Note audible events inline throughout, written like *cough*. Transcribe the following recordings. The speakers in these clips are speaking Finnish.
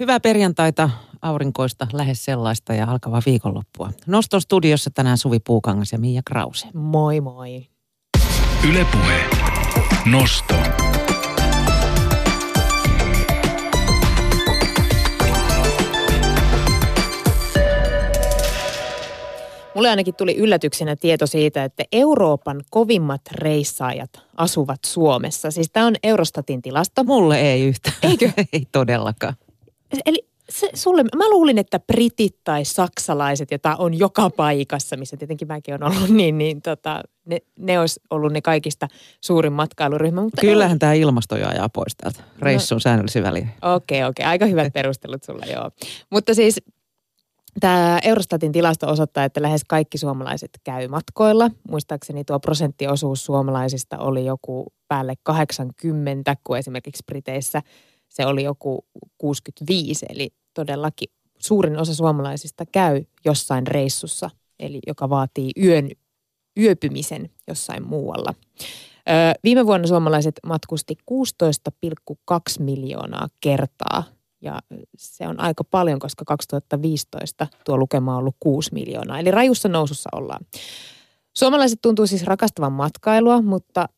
Hyvää perjantaita, aurinkoista, lähes sellaista ja alkavaa viikonloppua. Noston studiossa tänään Suvi Puukangas ja Miia Krause. Moi moi. Ylepuhe. Nosto. Mulle ainakin tuli yllätyksenä tieto siitä, että Euroopan kovimmat reissaajat asuvat Suomessa. Siis tämä on Eurostatin tilasto. Mulle ei yhtä. Eikö? *laughs* ei todellakaan. Eli se, sulle, mä luulin, että britit tai saksalaiset, jota on joka paikassa, missä tietenkin mäkin on ollut, *laughs* niin, niin tota, ne, ne olisi ollut ne kaikista suurin matkailuryhmä. Mutta Kyllähän tämä ilmasto jo ajaa pois täältä. Reissu on säännöllisen väliin. Okei, okay, okei. Okay. Aika hyvät perustelut sulla, joo. Mutta siis Tämä Eurostatin tilasto osoittaa, että lähes kaikki suomalaiset käy matkoilla. Muistaakseni tuo prosenttiosuus suomalaisista oli joku päälle 80, kun esimerkiksi Briteissä se oli joku 65. Eli todellakin suurin osa suomalaisista käy jossain reissussa, eli joka vaatii yön yöpymisen jossain muualla. Öö, viime vuonna suomalaiset matkusti 16,2 miljoonaa kertaa ja se on aika paljon, koska 2015 tuo lukema on ollut 6 miljoonaa. Eli rajussa nousussa ollaan. Suomalaiset tuntuu siis rakastavan matkailua, mutta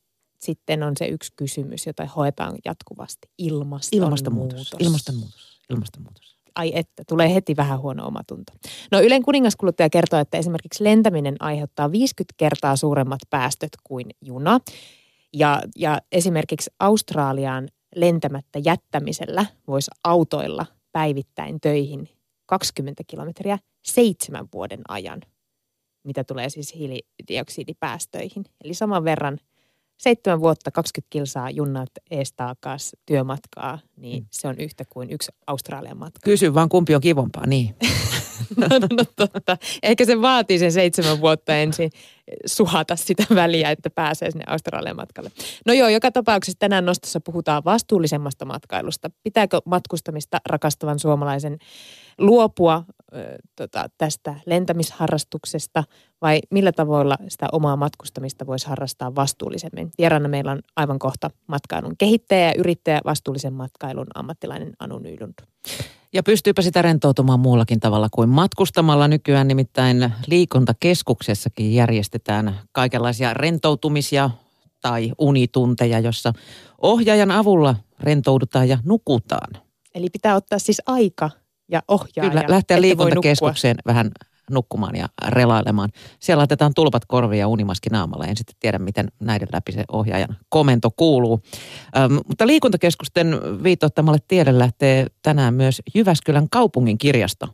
sitten on se yksi kysymys, jota hoetaan jatkuvasti. Ilmastonmuutos. Ilmastonmuutos. Ilmastonmuutos. Ilmastonmuutos. Ai että, tulee heti vähän huono omatunto. No Ylen kuningaskuluttaja kertoo, että esimerkiksi lentäminen aiheuttaa 50 kertaa suuremmat päästöt kuin juna. Ja, ja esimerkiksi Australiaan lentämättä jättämisellä voisi autoilla päivittäin töihin 20 kilometriä seitsemän vuoden ajan, mitä tulee siis hiilidioksidipäästöihin. Eli saman verran seitsemän vuotta 20 kilsaa junnat eestaakas työmatkaa, niin mm. se on yhtä kuin yksi Australian matka. Kysy vaan kumpi on kivompaa, niin. no, *laughs* no, no totta. Ehkä se vaatii sen seitsemän vuotta ensin suhata sitä *laughs* väliä, että pääsee sinne Australian matkalle. No joo, joka tapauksessa tänään nostossa puhutaan vastuullisemmasta matkailusta. Pitääkö matkustamista rakastavan suomalaisen luopua ö, tota, tästä lentämisharrastuksesta vai millä tavoilla sitä omaa matkustamista voisi harrastaa vastuullisemmin? Vieraana meillä on aivan kohta matkailun kehittäjä ja yrittäjä vastuullisen matkailun ammattilainen Anu Nylund. Ja pystyypä sitä rentoutumaan muullakin tavalla kuin matkustamalla. Nykyään nimittäin liikuntakeskuksessakin järjestetään kaikenlaisia rentoutumisia tai unitunteja, jossa ohjaajan avulla rentoudutaan ja nukutaan. Eli pitää ottaa siis aika ja ohjaaja. Kyllä, lähteä liikuntakeskukseen vähän nukkumaan ja relailemaan. Siellä laitetaan tulpat korvia ja unimaski naamalla. En sitten tiedä, miten näiden läpi se ohjaajan komento kuuluu. Ähm, mutta liikuntakeskusten viitoittamalle tiedelle lähtee tänään myös Jyväskylän kaupungin kirjasto.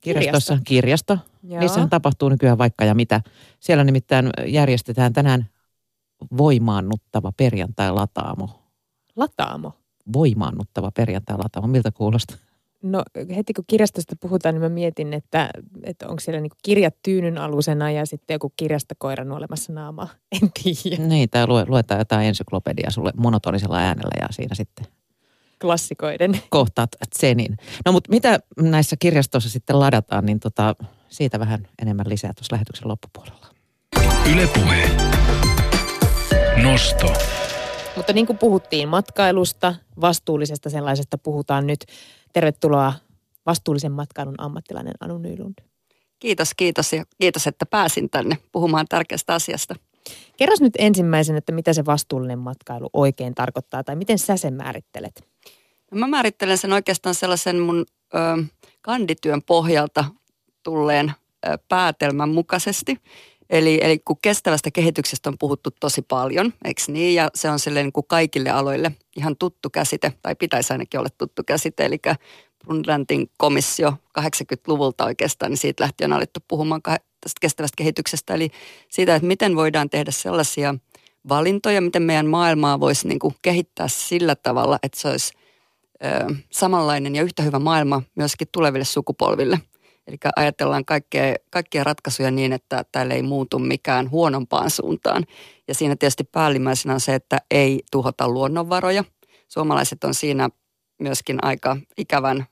Kirjastossa kirjasto. kirjasto. Niissähän tapahtuu nykyään vaikka ja mitä. Siellä nimittäin järjestetään tänään voimaannuttava perjantai-lataamo. Lataamo? Voimaannuttava perjantai-lataamo. Miltä kuulostaa? No heti kun kirjastosta puhutaan, niin mä mietin, että, että onko siellä niinku kirjat tyynyn alusena ja sitten joku kirjastokoira nuolemassa naamaa. *laughs* En tiedä. Niin, tai lue, luetaan jotain ensyklopediaa sulle monotonisella äänellä ja siinä sitten klassikoiden. Kohtaat Zenin. No mutta mitä näissä kirjastoissa sitten ladataan, niin tota, siitä vähän enemmän lisää tuossa lähetyksen loppupuolella. Ylepuhe. Nosto. Mutta niin kuin puhuttiin matkailusta, vastuullisesta sellaisesta puhutaan nyt. Tervetuloa vastuullisen matkailun ammattilainen Anu Nylund. Kiitos, kiitos ja kiitos, että pääsin tänne puhumaan tärkeästä asiasta. Kerros nyt ensimmäisen, että mitä se vastuullinen matkailu oikein tarkoittaa tai miten sä sen määrittelet? No mä määrittelen sen oikeastaan sellaisen mun ö, kandityön pohjalta tulleen ö, päätelmän mukaisesti. Eli, eli kun kestävästä kehityksestä on puhuttu tosi paljon, eikö niin? Ja se on silleen niin kuin kaikille aloille ihan tuttu käsite, tai pitäisi ainakin olla tuttu käsite. Eli Brundtlandin komissio 80-luvulta oikeastaan, niin siitä lähtien on alettu puhumaan tästä kestävästä kehityksestä. Eli siitä, että miten voidaan tehdä sellaisia valintoja, miten meidän maailmaa voisi niin kuin kehittää sillä tavalla, että se olisi ö, samanlainen ja yhtä hyvä maailma myöskin tuleville sukupolville – Eli ajatellaan kaikkea, kaikkia ratkaisuja niin, että täällä ei muutu mikään huonompaan suuntaan. Ja siinä tietysti päällimmäisenä on se, että ei tuhota luonnonvaroja. Suomalaiset on siinä myöskin aika ikävän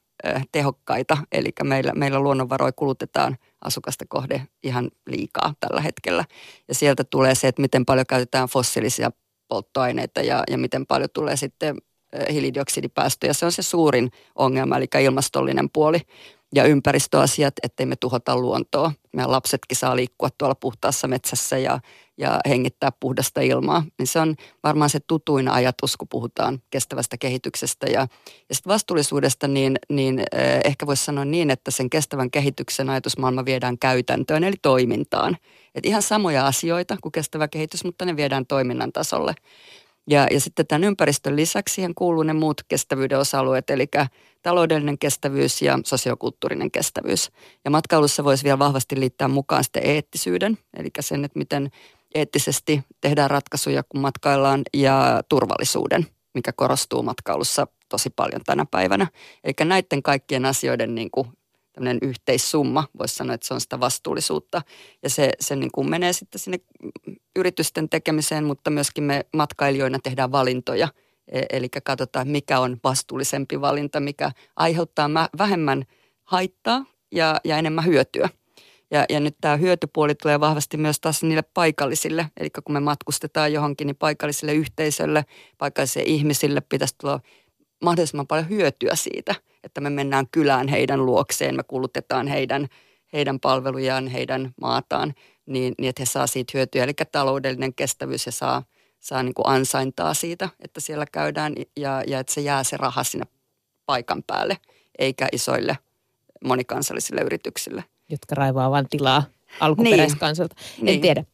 tehokkaita, eli meillä, meillä luonnonvaroja kulutetaan asukasta kohde ihan liikaa tällä hetkellä. Ja sieltä tulee se, että miten paljon käytetään fossiilisia polttoaineita ja, ja miten paljon tulee sitten hiilidioksidipäästöjä. Se on se suurin ongelma, eli ilmastollinen puoli ja ympäristöasiat, ettei me tuhota luontoa. Meidän lapsetkin saa liikkua tuolla puhtaassa metsässä ja, ja hengittää puhdasta ilmaa. Niin se on varmaan se tutuin ajatus, kun puhutaan kestävästä kehityksestä. Ja, ja sitten vastuullisuudesta, niin, niin eh, ehkä voisi sanoa niin, että sen kestävän kehityksen ajatusmaailma viedään käytäntöön, eli toimintaan. Et ihan samoja asioita kuin kestävä kehitys, mutta ne viedään toiminnan tasolle. Ja, ja sitten tämän ympäristön lisäksi siihen kuuluu ne muut kestävyyden osa-alueet, eli taloudellinen kestävyys ja sosiokulttuurinen kestävyys. Ja matkailussa voisi vielä vahvasti liittää mukaan sitten eettisyyden, eli sen, että miten eettisesti tehdään ratkaisuja, kun matkaillaan, ja turvallisuuden, mikä korostuu matkailussa tosi paljon tänä päivänä. Eli näiden kaikkien asioiden niin kuin tämmöinen yhteissumma, voisi sanoa, että se on sitä vastuullisuutta. Ja se, se niin kuin menee sitten sinne yritysten tekemiseen, mutta myöskin me matkailijoina tehdään valintoja. E, eli katsotaan, mikä on vastuullisempi valinta, mikä aiheuttaa vähemmän haittaa ja, ja enemmän hyötyä. Ja, ja nyt tämä hyötypuoli tulee vahvasti myös taas niille paikallisille. Eli kun me matkustetaan johonkin, niin paikallisille yhteisölle, paikallisille ihmisille pitäisi tulla mahdollisimman paljon hyötyä siitä, että me mennään kylään heidän luokseen, me kulutetaan heidän, heidän palvelujaan, heidän maataan, niin, niin että he saa siitä hyötyä. Eli taloudellinen kestävyys ja saa, saa niin kuin ansaintaa siitä, että siellä käydään ja, ja että se jää se raha sinne paikan päälle, eikä isoille monikansallisille yrityksille. Jotka raivaa vain tilaa alkuperäiskansalta. Niin. En niin. tiedä.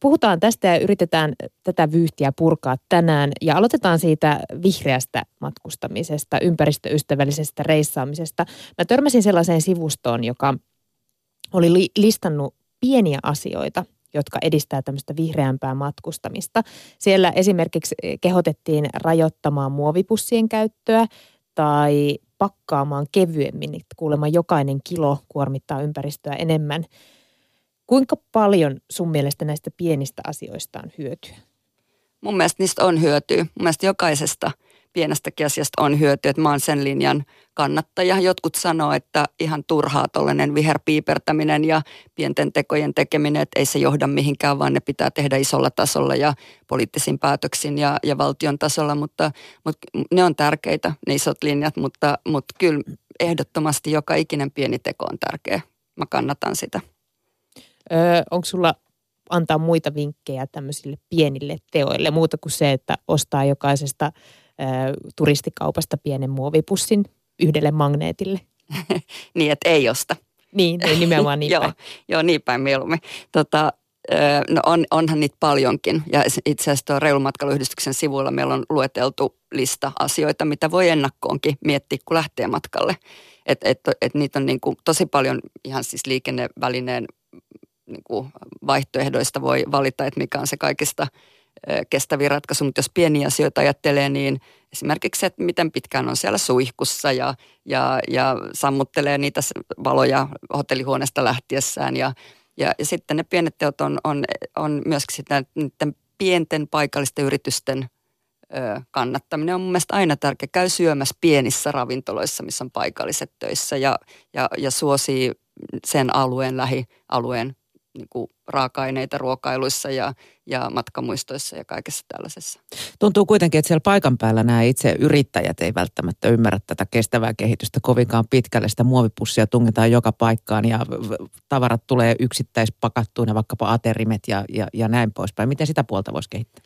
Puhutaan tästä ja yritetään tätä vyyhtiä purkaa tänään ja aloitetaan siitä vihreästä matkustamisesta, ympäristöystävällisestä reissaamisesta. Mä törmäsin sellaiseen sivustoon, joka oli li- listannut pieniä asioita, jotka edistää tämmöistä vihreämpää matkustamista. Siellä esimerkiksi kehotettiin rajoittamaan muovipussien käyttöä tai pakkaamaan kevyemmin. Kuulemma jokainen kilo kuormittaa ympäristöä enemmän. Kuinka paljon sun mielestä näistä pienistä asioista on hyötyä? Mun mielestä niistä on hyötyä. Mun mielestä jokaisesta pienestäkin asiasta on hyötyä, että mä oon sen linjan kannattaja. Jotkut sanoo, että ihan turhaa tollainen viherpiipertäminen ja pienten tekojen tekeminen, että ei se johda mihinkään, vaan ne pitää tehdä isolla tasolla ja poliittisin päätöksin ja, ja valtion tasolla, mutta, mutta ne on tärkeitä, ne isot linjat, mutta, mutta kyllä ehdottomasti joka ikinen pieni teko on tärkeä. Mä kannatan sitä. Öö, onko sulla antaa muita vinkkejä tämmöisille pienille teoille, muuta kuin se, että ostaa jokaisesta ö, turistikaupasta pienen muovipussin yhdelle magneetille? *laughs* niin, että ei osta. Niin, niin nimenomaan *laughs* niin joo, joo, niin päin mieluummin. Tota, no on, onhan niitä paljonkin. Ja itse asiassa tuon Reilumatkailuyhdistyksen sivuilla meillä on lueteltu lista asioita, mitä voi ennakkoonkin miettiä, kun lähtee matkalle. Että et, et niitä on niin kuin tosi paljon ihan siis liikennevälineen niin kuin vaihtoehdoista voi valita, että mikä on se kaikista kestävin ratkaisu, mutta jos pieniä asioita ajattelee, niin esimerkiksi se, että miten pitkään on siellä suihkussa ja, ja, ja sammuttelee niitä valoja hotellihuoneesta lähtiessään ja, ja, ja sitten ne pienet teot on, on, on myöskin sitä niiden pienten paikallisten yritysten kannattaminen on mun mielestä aina tärkeä. Käy syömässä pienissä ravintoloissa, missä on paikalliset töissä ja, ja, ja suosii sen alueen, lähialueen niin kuin raaka-aineita ruokailuissa ja, ja matkamuistoissa ja kaikessa tällaisessa. Tuntuu kuitenkin, että siellä paikan päällä nämä itse yrittäjät ei välttämättä ymmärrä tätä kestävää kehitystä kovinkaan pitkälle. Sitä muovipussia tungetaan joka paikkaan ja tavarat tulee yksittäispakattuina, vaikkapa aterimet ja, ja, ja näin poispäin. Miten sitä puolta voisi kehittää?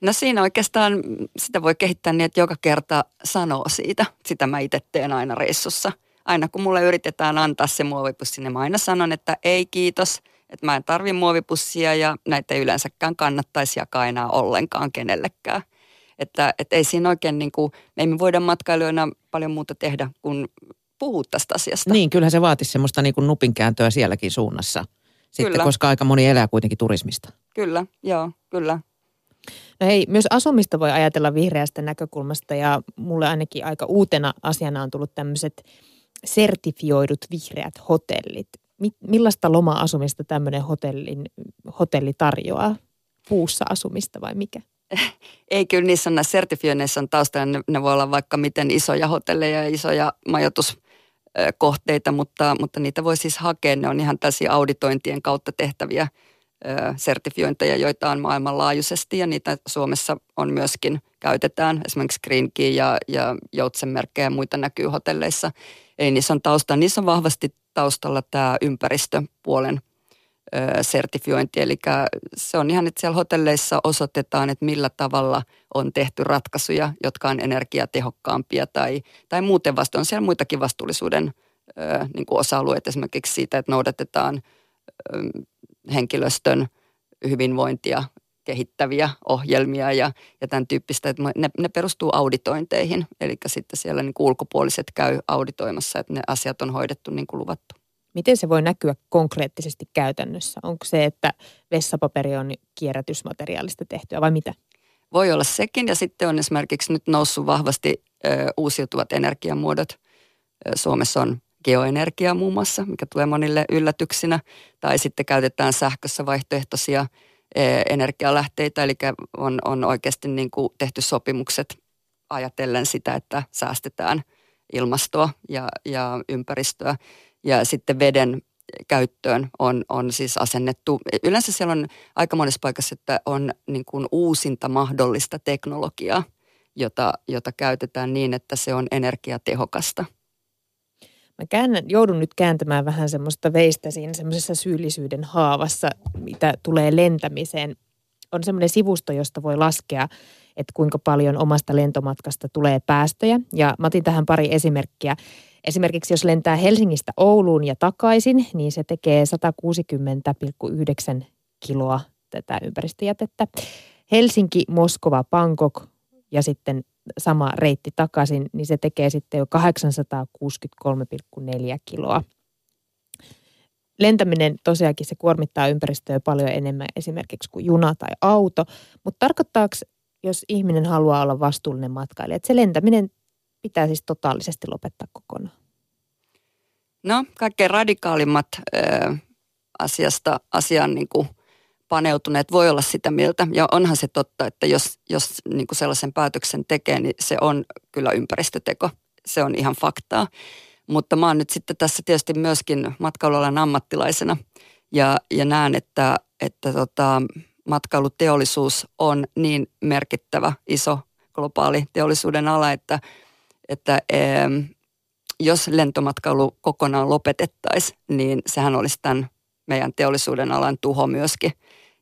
No siinä oikeastaan sitä voi kehittää niin, että joka kerta sanoo siitä. Sitä mä itse teen aina reissussa – aina kun mulle yritetään antaa se muovipussi, niin mä aina sanon, että ei kiitos, että mä en tarvi muovipussia ja näitä ei yleensäkään kannattaisi jakaa enää ollenkaan kenellekään. Että, että ei siinä oikein niin kuin, ei me voida matkailijoina paljon muuta tehdä kuin puhua tästä asiasta. Niin, kyllähän se vaatisi semmoista niin kuin nupinkääntöä sielläkin suunnassa. Sitten, kyllä. koska aika moni elää kuitenkin turismista. Kyllä, joo, kyllä. No hei, myös asumista voi ajatella vihreästä näkökulmasta ja mulle ainakin aika uutena asiana on tullut tämmöiset sertifioidut vihreät hotellit. Millaista loma-asumista tämmöinen hotellin, hotelli tarjoaa? Puussa asumista vai mikä? *laughs* Ei kyllä niissä on näissä sertifioinneissa on taustalla, ne, ne voi olla vaikka miten isoja hotelleja ja isoja majoituskohteita, mutta, mutta niitä voi siis hakea. Ne on ihan tällaisia auditointien kautta tehtäviä sertifiointeja, joita on maailmanlaajuisesti ja niitä Suomessa on myöskin käytetään. Esimerkiksi Green Key ja, ja joutsenmerkkejä ja muita näkyy hotelleissa. Eli niissä on tausta, niissä on vahvasti taustalla tämä ympäristöpuolen sertifiointi. Eli se on ihan, että siellä hotelleissa osoitetaan, että millä tavalla on tehty ratkaisuja, jotka on energiatehokkaampia tai, tai muuten vasta. On siellä muitakin vastuullisuuden niin kuin osa-alueita esimerkiksi siitä, että noudatetaan henkilöstön hyvinvointia kehittäviä ohjelmia ja, ja tämän tyyppistä, että ne, ne perustuu auditointeihin. Eli sitten siellä niin ulkopuoliset käy auditoimassa, että ne asiat on hoidettu niin kuin luvattu. Miten se voi näkyä konkreettisesti käytännössä? Onko se, että vessapaperi on kierrätysmateriaalista tehtyä vai mitä? Voi olla sekin ja sitten on esimerkiksi nyt noussut vahvasti ö, uusiutuvat energiamuodot. Suomessa on geoenergia muun muassa, mikä tulee monille yllätyksinä. Tai sitten käytetään sähkössä vaihtoehtoisia energialähteitä, eli on, on oikeasti niin kuin tehty sopimukset ajatellen sitä, että säästetään ilmastoa ja, ja ympäristöä. Ja sitten veden käyttöön on, on siis asennettu. Yleensä siellä on aika monessa paikassa, että on niin kuin uusinta mahdollista teknologiaa, jota, jota käytetään niin, että se on energiatehokasta. Mä käännän, joudun nyt kääntämään vähän semmoista veistä siinä semmoisessa syyllisyyden haavassa, mitä tulee lentämiseen. On semmoinen sivusto, josta voi laskea, että kuinka paljon omasta lentomatkasta tulee päästöjä. Ja mä otin tähän pari esimerkkiä. Esimerkiksi jos lentää Helsingistä Ouluun ja takaisin, niin se tekee 160,9 kiloa tätä ympäristöjätettä. Helsinki, Moskova, Bangkok ja sitten sama reitti takaisin, niin se tekee sitten jo 863,4 kiloa. Lentäminen tosiaankin se kuormittaa ympäristöä paljon enemmän esimerkiksi kuin juna tai auto, mutta tarkoittaako, jos ihminen haluaa olla vastuullinen matkailija, että se lentäminen pitää siis totaalisesti lopettaa kokonaan? No, kaikkein radikaalimmat ö, asiasta, asian niin kuin paneutuneet voi olla sitä mieltä. Ja onhan se totta, että jos, jos niin kuin sellaisen päätöksen tekee, niin se on kyllä ympäristöteko. Se on ihan faktaa. Mutta mä oon nyt sitten tässä tietysti myöskin matkailualan ammattilaisena ja, ja näen, että, että tota, matkailuteollisuus on niin merkittävä, iso globaali teollisuuden ala, että, että jos lentomatkailu kokonaan lopetettaisiin, niin sehän olisi tämän meidän teollisuuden alan tuho myöskin.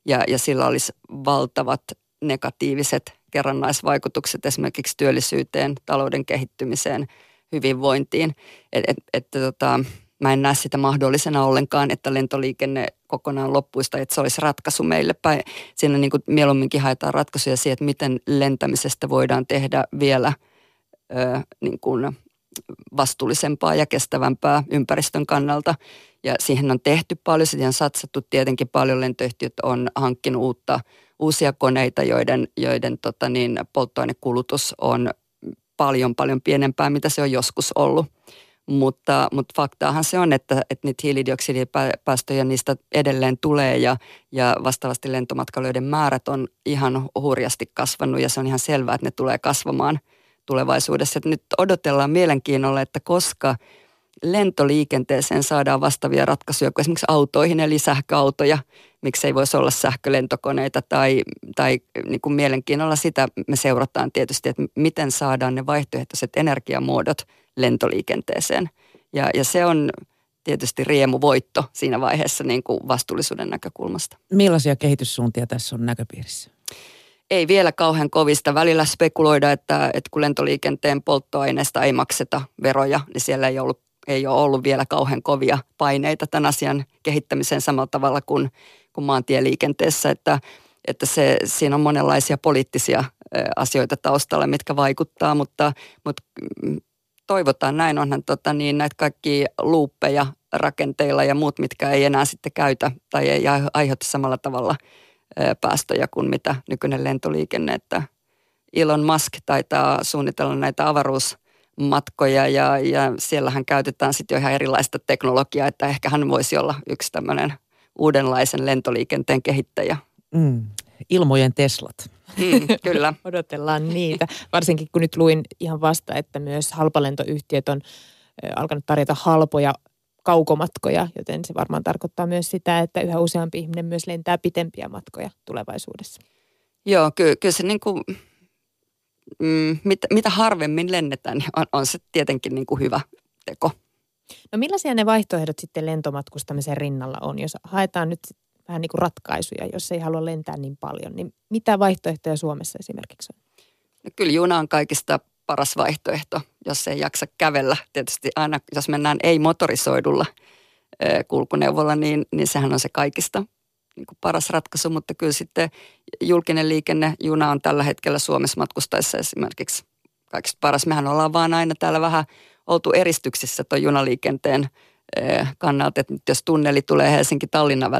Ja, ja sillä olisi valtavat negatiiviset kerrannaisvaikutukset esimerkiksi työllisyyteen, talouden kehittymiseen, hyvinvointiin. Et, et, et, tota, mä en näe sitä mahdollisena ollenkaan, että lentoliikenne kokonaan loppuista, että se olisi ratkaisu meille päin. Siinä niin kuin mieluumminkin haetaan ratkaisuja siihen, että miten lentämisestä voidaan tehdä vielä ö, niin kuin vastuullisempaa ja kestävämpää ympäristön kannalta. Ja siihen on tehty paljon, siihen on satsattu tietenkin paljon. Lentoyhtiöt on hankkinut uutta, uusia koneita, joiden, joiden tota niin, polttoainekulutus on paljon paljon pienempää, mitä se on joskus ollut. Mutta, mutta faktaahan se on, että, että niitä hiilidioksidipäästöjä niistä edelleen tulee ja, ja vastaavasti lentomatkailijoiden määrät on ihan hurjasti kasvanut ja se on ihan selvää, että ne tulee kasvamaan – tulevaisuudessa. Että nyt odotellaan mielenkiinnolla, että koska lentoliikenteeseen saadaan vastaavia ratkaisuja kuin esimerkiksi autoihin, eli sähköautoja, miksei voisi olla sähkölentokoneita tai, tai niin kuin mielenkiinnolla sitä me seurataan tietysti, että miten saadaan ne vaihtoehtoiset energiamuodot lentoliikenteeseen. Ja, ja se on tietysti riemuvoitto siinä vaiheessa niin kuin vastuullisuuden näkökulmasta. Millaisia kehityssuuntia tässä on näköpiirissä? Ei vielä kauhean kovista. Välillä spekuloida, että, että kun lentoliikenteen polttoaineesta ei makseta veroja, niin siellä ei, ollut, ei ole ollut vielä kauhean kovia paineita tämän asian kehittämiseen samalla tavalla kuin, kuin maantieliikenteessä. Että, että se, siinä on monenlaisia poliittisia asioita taustalla, mitkä vaikuttaa, mutta, mutta mm, toivotaan näin. Onhan tota, niin, näitä kaikki luuppeja rakenteilla ja muut, mitkä ei enää sitten käytä tai ei aiheuta samalla tavalla – päästöjä kuin mitä nykyinen lentoliikenne. Että Elon Musk taitaa suunnitella näitä avaruusmatkoja ja, ja siellähän käytetään sitten jo ihan erilaista teknologiaa, että ehkä hän voisi olla yksi tämmöinen uudenlaisen lentoliikenteen kehittäjä. Mm. Ilmojen Teslat. Mm, kyllä. *laughs* Odotellaan niitä. Varsinkin kun nyt luin ihan vasta, että myös halpalentoyhtiöt on alkanut tarjota halpoja kaukomatkoja, joten se varmaan tarkoittaa myös sitä, että yhä useampi ihminen myös lentää pitempiä matkoja tulevaisuudessa. Joo, ky- kyllä se niin kuin, mm, mitä, mitä harvemmin lennetään, niin on, on se tietenkin niin kuin hyvä teko. No millaisia ne vaihtoehdot sitten lentomatkustamisen rinnalla on, jos haetaan nyt vähän niin kuin ratkaisuja, jos ei halua lentää niin paljon, niin mitä vaihtoehtoja Suomessa esimerkiksi on? No kyllä juna on kaikista paras vaihtoehto, jos ei jaksa kävellä. Tietysti aina, jos mennään ei-motorisoidulla kulkuneuvolla, niin, niin sehän on se kaikista niin kuin paras ratkaisu, mutta kyllä sitten julkinen liikenne, juna on tällä hetkellä Suomessa matkustaessa esimerkiksi kaikista paras. Mehän ollaan vaan aina täällä vähän oltu eristyksissä tuon junaliikenteen kannalta, että jos tunneli tulee Helsinki-Tallinna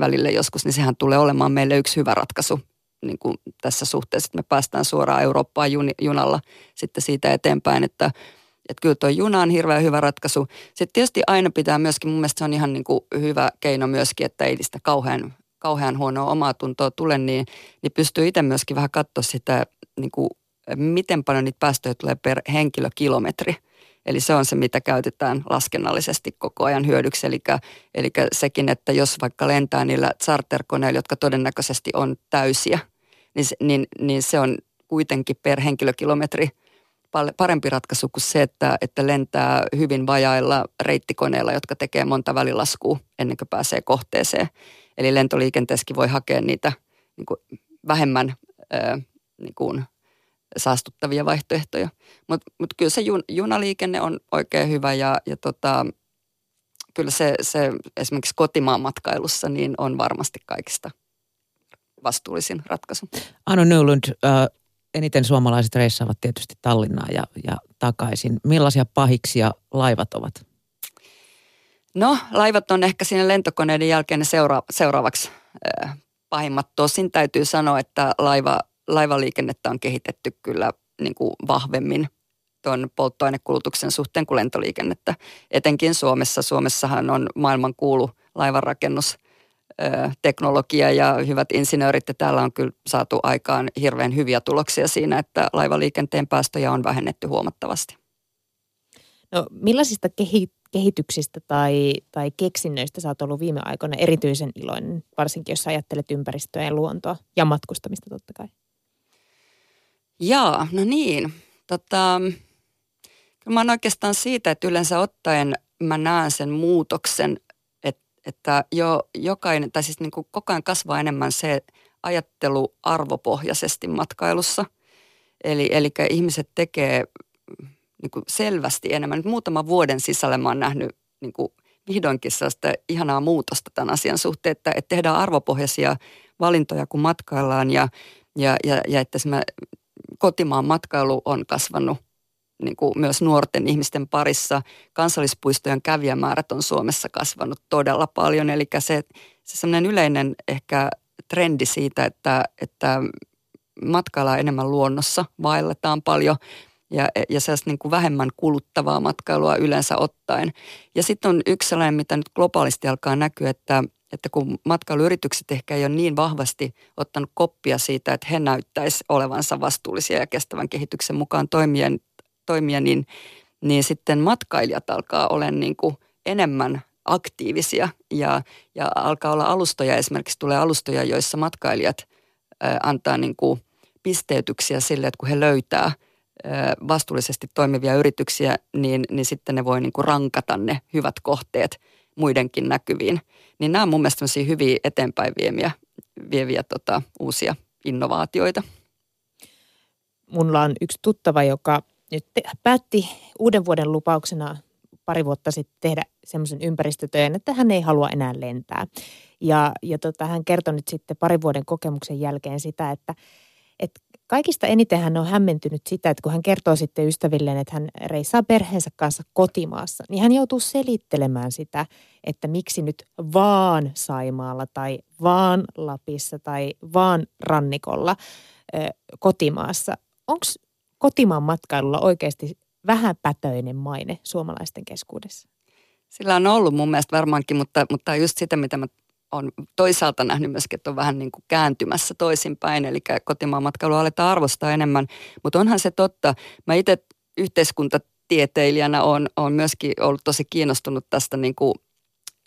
välille joskus, niin sehän tulee olemaan meille yksi hyvä ratkaisu niin kuin tässä suhteessa, että me päästään suoraan Eurooppaan jun, junalla sitten siitä eteenpäin, että, että kyllä tuo juna on hirveän hyvä ratkaisu. Sitten tietysti aina pitää myöskin, mun mielestä se on ihan niin kuin hyvä keino myöskin, että ei sitä kauhean, kauhean huonoa omaa tuntoa tule, niin, niin pystyy itse myöskin vähän katsoa sitä, niin kuin, miten paljon niitä päästöjä tulee per henkilökilometri. Eli se on se, mitä käytetään laskennallisesti koko ajan hyödyksi. Eli, eli sekin, että jos vaikka lentää niillä charterkoneilla, jotka todennäköisesti on täysiä, niin, niin, niin se on kuitenkin per henkilökilometri parempi ratkaisu kuin se, että, että lentää hyvin vajailla reittikoneilla, jotka tekee monta välilaskua ennen kuin pääsee kohteeseen. Eli lentoliikenteessäkin voi hakea niitä niin kuin vähemmän ää, niin kuin saastuttavia vaihtoehtoja. Mutta mut kyllä se jun, junaliikenne on oikein hyvä ja, ja tota, kyllä se, se esimerkiksi kotimaan matkailussa niin on varmasti kaikista vastuullisin ratkaisu. Anu Nylund, äh, eniten suomalaiset reissaavat tietysti Tallinnaan ja, ja takaisin. Millaisia pahiksia laivat ovat? No, laivat on ehkä siinä lentokoneiden jälkeen seura- seuraavaksi äh, pahimmat. Tosin täytyy sanoa, että laiva, laivaliikennettä on kehitetty kyllä niin kuin vahvemmin tuon polttoainekulutuksen suhteen kuin lentoliikennettä. Etenkin Suomessa. Suomessahan on maailman kuulu laivanrakennus – teknologia ja hyvät insinöörit ja täällä on kyllä saatu aikaan hirveän hyviä tuloksia siinä, että laivaliikenteen päästöjä on vähennetty huomattavasti. No millaisista kehityksistä tai, tai keksinnöistä sä oot ollut viime aikoina erityisen iloinen, varsinkin jos ajattelet ympäristöä ja luontoa ja matkustamista totta kai? Jaa, no niin. Tota, kyllä mä oon oikeastaan siitä, että yleensä ottaen mä näen sen muutoksen että jo jokainen, tai siis niin kuin koko ajan kasvaa enemmän se ajattelu arvopohjaisesti matkailussa. Eli, eli ihmiset tekee niin kuin selvästi enemmän. Nyt muutaman vuoden sisällä mä oon nähnyt niin kuin vihdoinkin sellaista ihanaa muutosta tämän asian suhteen, että, että tehdään arvopohjaisia valintoja, kun matkaillaan ja, ja, ja, ja että kotimaan matkailu on kasvanut niin kuin myös nuorten ihmisten parissa. Kansallispuistojen kävijämäärät on Suomessa kasvanut todella paljon. Eli se, se sellainen yleinen ehkä trendi siitä, että, että matkaillaan enemmän luonnossa, vaelletaan paljon ja, ja sellaista niin kuin vähemmän kuluttavaa matkailua yleensä ottaen. Ja sitten on yksi sellainen, mitä nyt globaalisti alkaa näkyä, että, että kun matkailuyritykset ehkä ei ole niin vahvasti ottanut koppia siitä, että he näyttäisi olevansa vastuullisia ja kestävän kehityksen mukaan toimien, toimia, niin, niin sitten matkailijat alkaa olla niin kuin enemmän aktiivisia ja, ja alkaa olla alustoja, esimerkiksi tulee alustoja, joissa matkailijat ä, antaa niin kuin pisteytyksiä sille, että kun he löytää ä, vastuullisesti toimivia yrityksiä, niin, niin sitten ne voi niin kuin rankata ne hyvät kohteet muidenkin näkyviin. Niin nämä on mun mielestä hyviä eteenpäin viemiä, vieviä tota, uusia innovaatioita. Mulla on yksi tuttava, joka nyt päätti uuden vuoden lupauksena pari vuotta sitten tehdä semmoisen ympäristötöön, että hän ei halua enää lentää. Ja, ja tota, hän kertoi nyt sitten pari vuoden kokemuksen jälkeen sitä, että, että kaikista eniten hän on hämmentynyt sitä, että kun hän kertoo sitten ystävilleen, että hän reissaa perheensä kanssa kotimaassa, niin hän joutuu selittelemään sitä, että miksi nyt vaan Saimaalla tai vaan Lapissa tai vaan rannikolla ö, kotimaassa. Onko kotimaan matkailulla oikeasti vähäpätöinen maine suomalaisten keskuudessa? Sillä on ollut mun mielestä varmaankin, mutta, mutta just sitä, mitä mä on toisaalta nähnyt myöskin, että on vähän niin kuin kääntymässä toisinpäin, eli kotimaan matkailu aletaan arvostaa enemmän. Mutta onhan se totta. Mä itse yhteiskunta tieteilijänä on, on myöskin ollut tosi kiinnostunut tästä niin kuin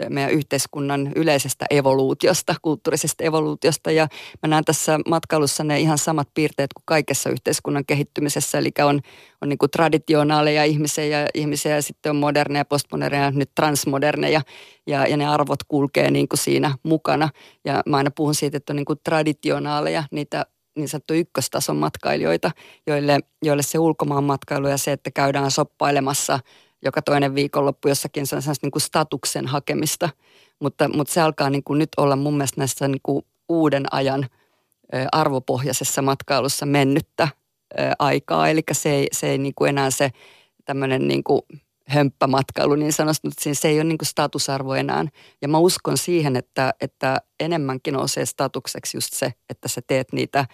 meidän yhteiskunnan yleisestä evoluutiosta, kulttuurisesta evoluutiosta. Ja mä näen tässä matkailussa ne ihan samat piirteet kuin kaikessa yhteiskunnan kehittymisessä. Eli on, on niin kuin traditionaaleja ihmisiä ja, ihmisiä ja sitten on moderneja, postmoderneja, nyt transmoderneja. Ja, ja ne arvot kulkee niin kuin siinä mukana. Ja mä aina puhun siitä, että on niin kuin traditionaaleja, niitä niin sanottu ykköstason matkailijoita, joille, joille se ulkomaan matkailu ja se, että käydään soppailemassa – joka toinen viikonloppu jossakin se on niin kuin statuksen hakemista. Mutta, mutta se alkaa niin kuin nyt olla mun mielestä näissä niin kuin uuden ajan arvopohjaisessa matkailussa mennyttä aikaa. Eli se ei, se ei niin kuin enää se tämmöinen niin kuin hömppämatkailu niin sanottu, että se ei ole niin kuin statusarvo enää. Ja mä uskon siihen, että, että enemmänkin nousee statukseksi just se, että sä teet niitä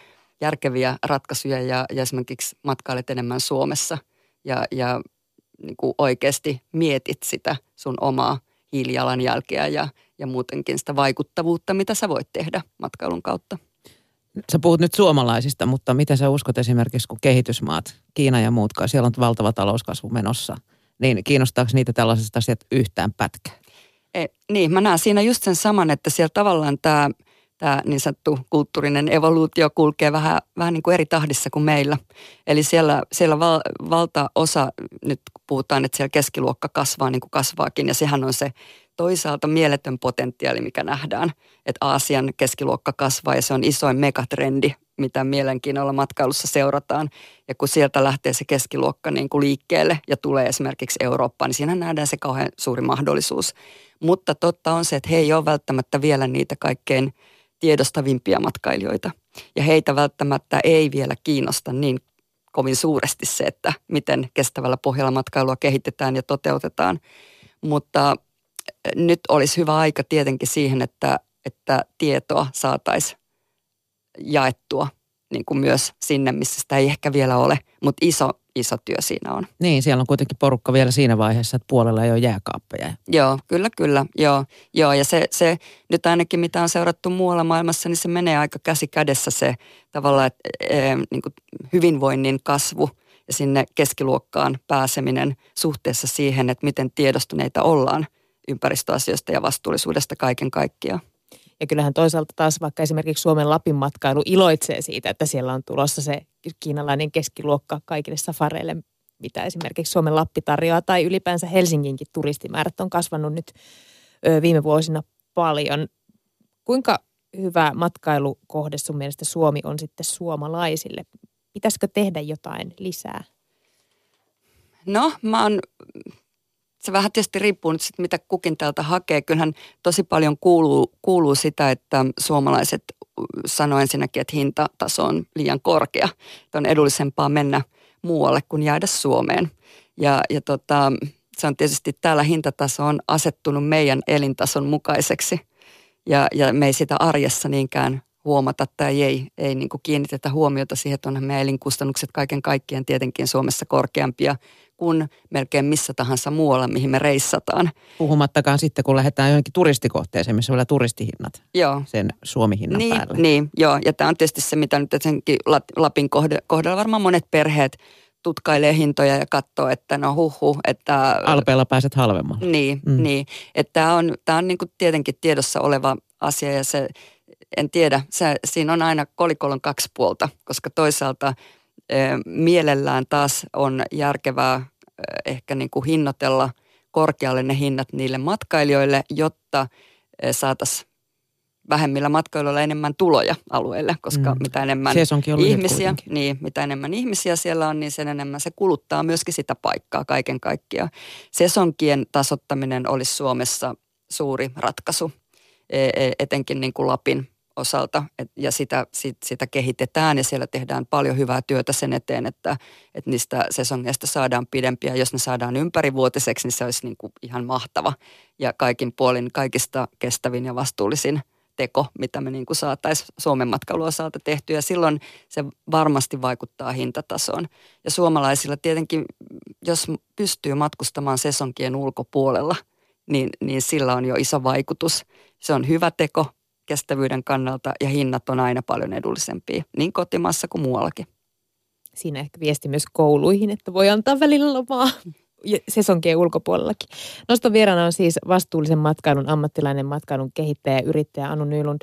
järkeviä ratkaisuja ja, ja esimerkiksi matkailet enemmän Suomessa. Ja, ja niin kuin oikeasti mietit sitä sun omaa hiilijalanjälkeä ja, ja muutenkin sitä vaikuttavuutta, mitä sä voit tehdä matkailun kautta. Sä puhut nyt suomalaisista, mutta mitä sä uskot esimerkiksi, kun kehitysmaat, Kiina ja muut, siellä on valtava talouskasvu menossa, niin kiinnostaako niitä tällaisesta asiat yhtään pätkää? E, niin, mä näen siinä just sen saman, että siellä tavallaan tämä – tämä niin sanottu kulttuurinen evoluutio kulkee vähän, vähän niin kuin eri tahdissa kuin meillä. Eli siellä, siellä val, valtaosa, nyt puhutaan, että siellä keskiluokka kasvaa niin kuin kasvaakin, ja sehän on se toisaalta mieletön potentiaali, mikä nähdään, että Aasian keskiluokka kasvaa, ja se on isoin megatrendi, mitä mielenkiinnolla matkailussa seurataan. Ja kun sieltä lähtee se keskiluokka niin kuin liikkeelle ja tulee esimerkiksi Eurooppaan, niin siinä nähdään se kauhean suuri mahdollisuus. Mutta totta on se, että he ei ole välttämättä vielä niitä kaikkein tiedostavimpia matkailijoita. Ja heitä välttämättä ei vielä kiinnosta niin kovin suuresti se, että miten kestävällä pohjalla matkailua kehitetään ja toteutetaan. Mutta eh, nyt olisi hyvä aika tietenkin siihen, että, että tietoa saataisiin jaettua niin kuin myös sinne, missä sitä ei ehkä vielä ole, mutta iso iso työ siinä on. Niin, siellä on kuitenkin porukka vielä siinä vaiheessa, että puolella ei ole jääkaappeja. Joo, kyllä, kyllä. Joo, joo ja se, se nyt ainakin mitä on seurattu muualla maailmassa, niin se menee aika käsi kädessä se tavallaan että, e, niin kuin hyvinvoinnin kasvu ja sinne keskiluokkaan pääseminen suhteessa siihen, että miten tiedostuneita ollaan ympäristöasioista ja vastuullisuudesta kaiken kaikkiaan. Ja kyllähän toisaalta taas vaikka esimerkiksi Suomen Lapin matkailu iloitsee siitä, että siellä on tulossa se kiinalainen keskiluokka kaikille safareille, mitä esimerkiksi Suomen Lappi tarjoaa, tai ylipäänsä Helsinginkin turistimäärät on kasvanut nyt viime vuosina paljon. Kuinka hyvä matkailukohde sun mielestä Suomi on sitten suomalaisille? Pitäisikö tehdä jotain lisää? No, mä oon se vähän tietysti riippuu nyt sit, mitä kukin täältä hakee. Kyllähän tosi paljon kuuluu, kuuluu sitä, että suomalaiset sanoo ensinnäkin, että hintataso on liian korkea. Että on edullisempaa mennä muualle kuin jäädä Suomeen. Ja, ja tota, se on tietysti täällä hintataso on asettunut meidän elintason mukaiseksi. Ja, ja me ei sitä arjessa niinkään huomata tai ei, ei niin kiinnitetä huomiota siihen, että onhan meidän elinkustannukset kaiken kaikkiaan tietenkin Suomessa korkeampia kuin melkein missä tahansa muualla, mihin me reissataan. Puhumattakaan sitten, kun lähdetään johonkin turistikohteeseen, missä on vielä turistihinnat joo. sen Suomi-hinnan niin, päälle. Niin, joo. Ja tämä on tietysti se, mitä nyt senkin Lapin kohdalla varmaan monet perheet tutkailee hintoja ja katsoo, että no huhu, että... Alpeella pääset halvemmalla. Niin, mm. niin. Että tämä on, tämä on niin kuin tietenkin tiedossa oleva asia ja se, en tiedä, se, siinä on aina kolikolon kaksi puolta, koska toisaalta mielellään taas on järkevää ehkä niin kuin hinnoitella korkealle ne hinnat niille matkailijoille, jotta saataisiin vähemmillä matkailijoilla enemmän tuloja alueelle, koska mm. mitä enemmän ihmisiä, niin, mitä enemmän ihmisiä siellä on, niin sen enemmän se kuluttaa myöskin sitä paikkaa kaiken kaikkiaan. Sesonkien tasottaminen olisi Suomessa suuri ratkaisu, e, e, etenkin niin kuin Lapin osalta et, ja sitä, sit, sitä kehitetään ja siellä tehdään paljon hyvää työtä sen eteen, että, että niistä sesongeista saadaan pidempiä. Jos ne saadaan ympärivuotiseksi, niin se olisi niin kuin ihan mahtava ja kaikin puolin kaikista kestävin ja vastuullisin teko, mitä me niin kuin saataisiin Suomen matkailuosalta tehtyä. Ja silloin se varmasti vaikuttaa hintatasoon. Ja suomalaisilla tietenkin, jos pystyy matkustamaan sesonkien ulkopuolella, niin, niin sillä on jo iso vaikutus. Se on hyvä teko, kestävyyden kannalta ja hinnat on aina paljon edullisempia niin kotimaassa kuin muuallakin. siinä ehkä viesti myös kouluihin, että voi antaa välillä lomaa sesonkien ulkopuolellakin. Noston vieraana on siis vastuullisen matkailun ammattilainen matkailun kehittäjä ja yrittäjä Anu Nylund.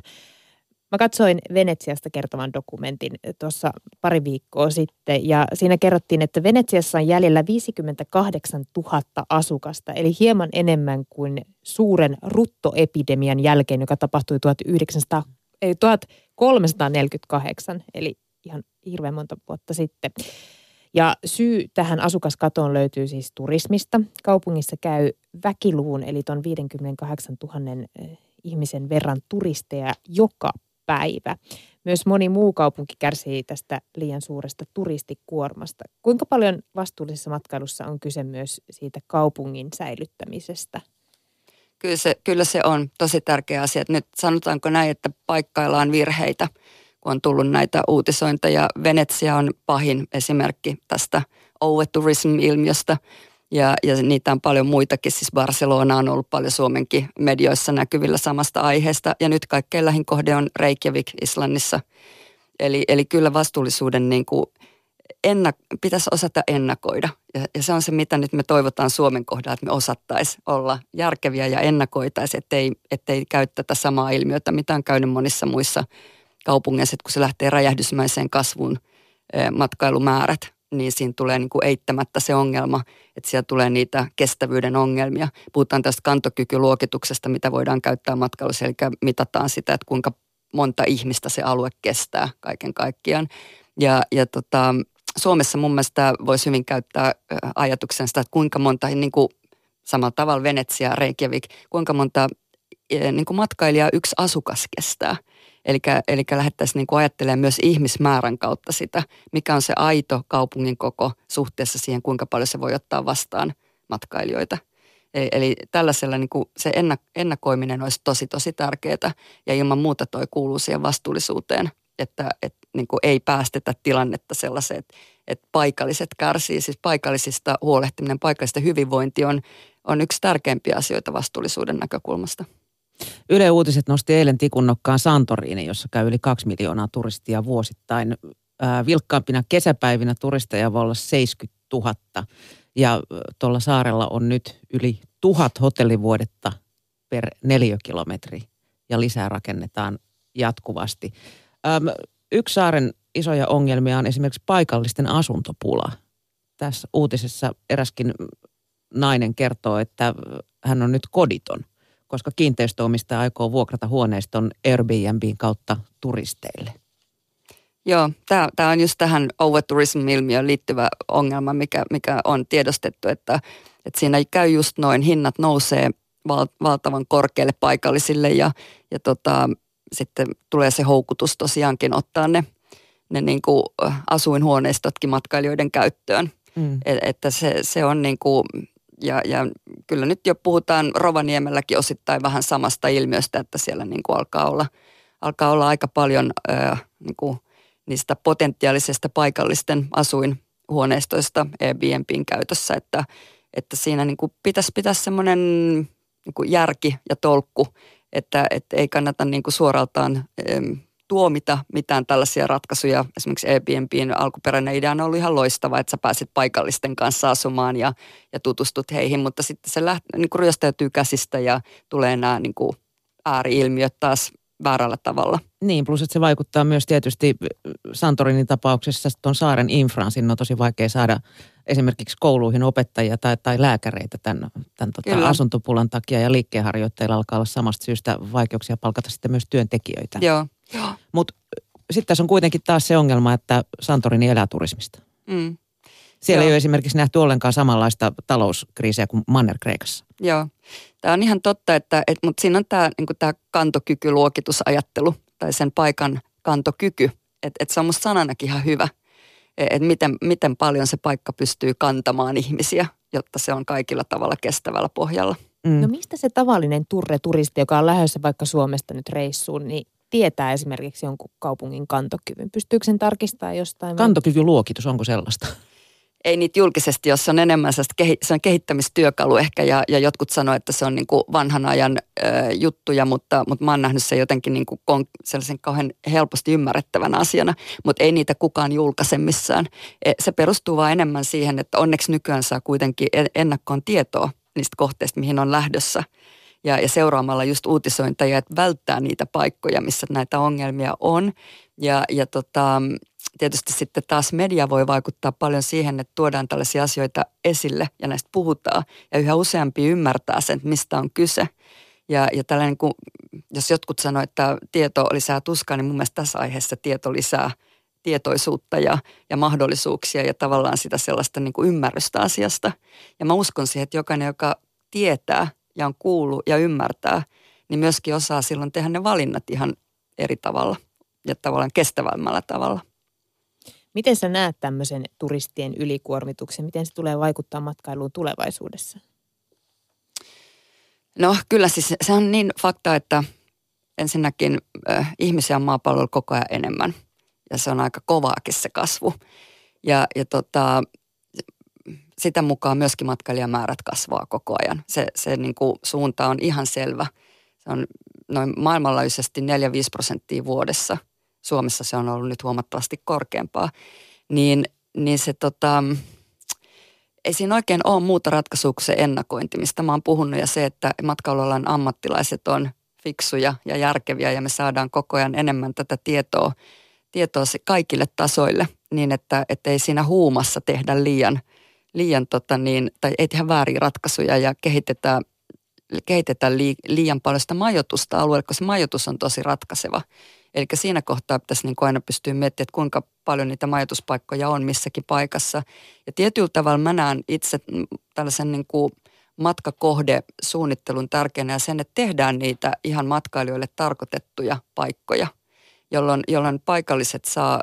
Mä katsoin Venetsiasta kertovan dokumentin tuossa pari viikkoa sitten ja siinä kerrottiin, että Venetsiassa on jäljellä 58 000 asukasta, eli hieman enemmän kuin suuren ruttoepidemian jälkeen, joka tapahtui 1900, ei, 1348, eli ihan hirveän monta vuotta sitten. Ja syy tähän asukaskatoon löytyy siis turismista. Kaupungissa käy väkiluvun, eli tuon 58 000 eh, ihmisen verran turisteja joka päivä. Myös moni muu kaupunki kärsii tästä liian suuresta turistikuormasta. Kuinka paljon vastuullisessa matkailussa on kyse myös siitä kaupungin säilyttämisestä? Kyllä se, kyllä se on tosi tärkeä asia. Nyt sanotaanko näin, että paikkaillaan virheitä, kun on tullut näitä uutisointeja. Venetsia on pahin esimerkki tästä overtourism-ilmiöstä. Ja, ja niitä on paljon muitakin, siis Barcelona on ollut paljon Suomenkin medioissa näkyvillä samasta aiheesta. Ja nyt kaikkein lähin kohde on Reykjavik Islannissa. Eli, eli kyllä vastuullisuuden niin kuin ennak, pitäisi osata ennakoida. Ja, ja se on se, mitä nyt me toivotaan Suomen kohdalla, että me osattaisiin olla järkeviä ja ennakoitaisiin, ettei, ettei käy tätä samaa ilmiötä, mitä on käynyt monissa muissa kaupungeissa, että kun se lähtee räjähdysmäiseen kasvuun matkailumäärät, niin siinä tulee niin kuin eittämättä se ongelma, että siellä tulee niitä kestävyyden ongelmia. Puhutaan tästä kantokykyluokituksesta, mitä voidaan käyttää matkailussa, eli mitataan sitä, että kuinka monta ihmistä se alue kestää kaiken kaikkiaan. Ja, ja tota, Suomessa mun mielestä voisi hyvin käyttää ajatuksen sitä, että kuinka monta, niin kuin samalla tavalla Venetsia, Reykjavik, kuinka monta niin kuin matkailijaa yksi asukas kestää. Eli, lähdettäisiin niin ajattelemaan myös ihmismäärän kautta sitä, mikä on se aito kaupungin koko suhteessa siihen, kuinka paljon se voi ottaa vastaan matkailijoita. Eli, eli tällaisella niin kuin se ennakoiminen olisi tosi, tosi tärkeää ja ilman muuta toi kuuluu siihen vastuullisuuteen, että, että niin kuin ei päästetä tilannetta sellaiseen, että, että paikalliset kärsii. Siis paikallisista huolehtiminen, paikallisten hyvinvointi on, on yksi tärkeimpiä asioita vastuullisuuden näkökulmasta. Yle Uutiset nosti eilen tikunnokkaan Santoriini, jossa käy yli kaksi miljoonaa turistia vuosittain. Vilkkaampina kesäpäivinä turisteja voi olla 70 000 ja tuolla saarella on nyt yli tuhat hotellivuodetta per neliökilometri ja lisää rakennetaan jatkuvasti. Yksi saaren isoja ongelmia on esimerkiksi paikallisten asuntopula. Tässä uutisessa eräskin nainen kertoo, että hän on nyt koditon – koska kiinteistöomistaja aikoo vuokrata huoneiston Airbnbin kautta turisteille. Joo, tämä on just tähän overtourism-ilmiöön liittyvä ongelma, mikä, mikä on tiedostettu, että, että siinä käy just noin, hinnat nousee val, valtavan korkealle paikallisille ja, ja tota, sitten tulee se houkutus tosiaankin ottaa ne, ne niin kuin asuinhuoneistotkin matkailijoiden käyttöön. Mm. Et, että se, se on niin kuin ja, ja kyllä nyt jo puhutaan Rovaniemelläkin osittain vähän samasta ilmiöstä, että siellä niin kuin alkaa, olla, alkaa olla aika paljon ää, niin kuin niistä potentiaalisesta paikallisten asuinhuoneistoista Airbnbin käytössä, että, että siinä niin kuin pitäisi pitää semmoinen niin järki ja tolkku, että, että ei kannata niin kuin suoraltaan tuomita mitään tällaisia ratkaisuja. Esimerkiksi Airbnbin alkuperäinen idea on ollut ihan loistava, että sä pääset paikallisten kanssa asumaan ja, ja tutustut heihin, mutta sitten se läht, niin kuin ryöstäytyy käsistä ja tulee nämä niin kuin ääriilmiöt taas väärällä tavalla. Niin, plus että se vaikuttaa myös tietysti Santorinin tapauksessa tuon saaren infraan. Sinne on tosi vaikea saada esimerkiksi kouluihin opettajia tai, tai lääkäreitä tämän, tämän tota asuntopulan takia. Ja liikkeenharjoittajilla alkaa olla samasta syystä vaikeuksia palkata sitten myös työntekijöitä. Joo. Mutta sitten tässä on kuitenkin taas se ongelma, että Santorini elää turismista. Mm. Siellä Joo. ei ole esimerkiksi nähty ollenkaan samanlaista talouskriisiä kuin Manner-Kreikassa. Joo, tämä on ihan totta, että, että mutta siinä on tämä, niin tämä kantokykyluokitusajattelu tai sen paikan kantokyky. Että, että se on musta sananakin ihan hyvä, että miten, miten paljon se paikka pystyy kantamaan ihmisiä, jotta se on kaikilla tavalla kestävällä pohjalla. Mm. No mistä se tavallinen turre-turisti, joka on lähdössä vaikka Suomesta nyt reissuun, niin tietää esimerkiksi jonkun kaupungin kantokyvyn? Pystyykö sen tarkistamaan jostain? Kantokykyluokitus, onko sellaista? ei niitä julkisesti, jos se on enemmän kehi, se on kehittämistyökalu ehkä ja, ja jotkut sanoo, että se on niin kuin vanhan ajan ö, juttuja, mutta, mutta mä oon nähnyt se jotenkin niin kuin kon, sellaisen kauhean helposti ymmärrettävän asiana, mutta ei niitä kukaan julkaise missään. E, se perustuu vaan enemmän siihen, että onneksi nykyään saa kuitenkin ennakkoon tietoa niistä kohteista, mihin on lähdössä ja, ja seuraamalla just uutisointia, että välttää niitä paikkoja, missä näitä ongelmia on. Ja, ja tota, tietysti sitten taas media voi vaikuttaa paljon siihen, että tuodaan tällaisia asioita esille ja näistä puhutaan. Ja yhä useampi ymmärtää sen, mistä on kyse. Ja, ja tällainen, kun, jos jotkut sanoo, että tieto lisää tuskaa, niin mun mielestä tässä aiheessa tieto lisää tietoisuutta ja, ja mahdollisuuksia ja tavallaan sitä sellaista niin kuin ymmärrystä asiasta. Ja mä uskon siihen, että jokainen, joka tietää ja on kuullut ja ymmärtää, niin myöskin osaa silloin tehdä ne valinnat ihan eri tavalla ja tavallaan kestävämmällä tavalla. Miten sä näet tämmöisen turistien ylikuormituksen? Miten se tulee vaikuttaa matkailuun tulevaisuudessa? No kyllä siis se on niin fakta, että ensinnäkin äh, ihmisiä on maapallolla koko ajan enemmän. Ja se on aika kovaakin se kasvu. Ja, ja tota, sitä mukaan myöskin matkailijamäärät kasvaa koko ajan. Se, se niin kuin suunta on ihan selvä. Se on noin maailmanlaajuisesti 4-5 prosenttia vuodessa – Suomessa se on ollut nyt huomattavasti korkeampaa, niin, niin se tota, ei siinä oikein ole muuta ratkaisua kuin se ennakointi, mistä mä oon puhunut ja se, että matkailualan ammattilaiset on fiksuja ja järkeviä ja me saadaan koko ajan enemmän tätä tietoa, tietoa kaikille tasoille niin, että, ei siinä huumassa tehdä liian, liian tota niin, tai ei tehdä vääriä ratkaisuja ja kehitetään, kehitetään liian paljon sitä majoitusta alueelle, koska se majoitus on tosi ratkaiseva. Eli siinä kohtaa pitäisi niin kuin aina pystyä miettimään, että kuinka paljon niitä majoituspaikkoja on missäkin paikassa. Ja tietyllä tavalla mä näen itse tällaisen niin kuin matkakohdesuunnittelun tärkeänä ja sen, että tehdään niitä ihan matkailijoille tarkoitettuja paikkoja, jolloin, jolloin paikalliset saa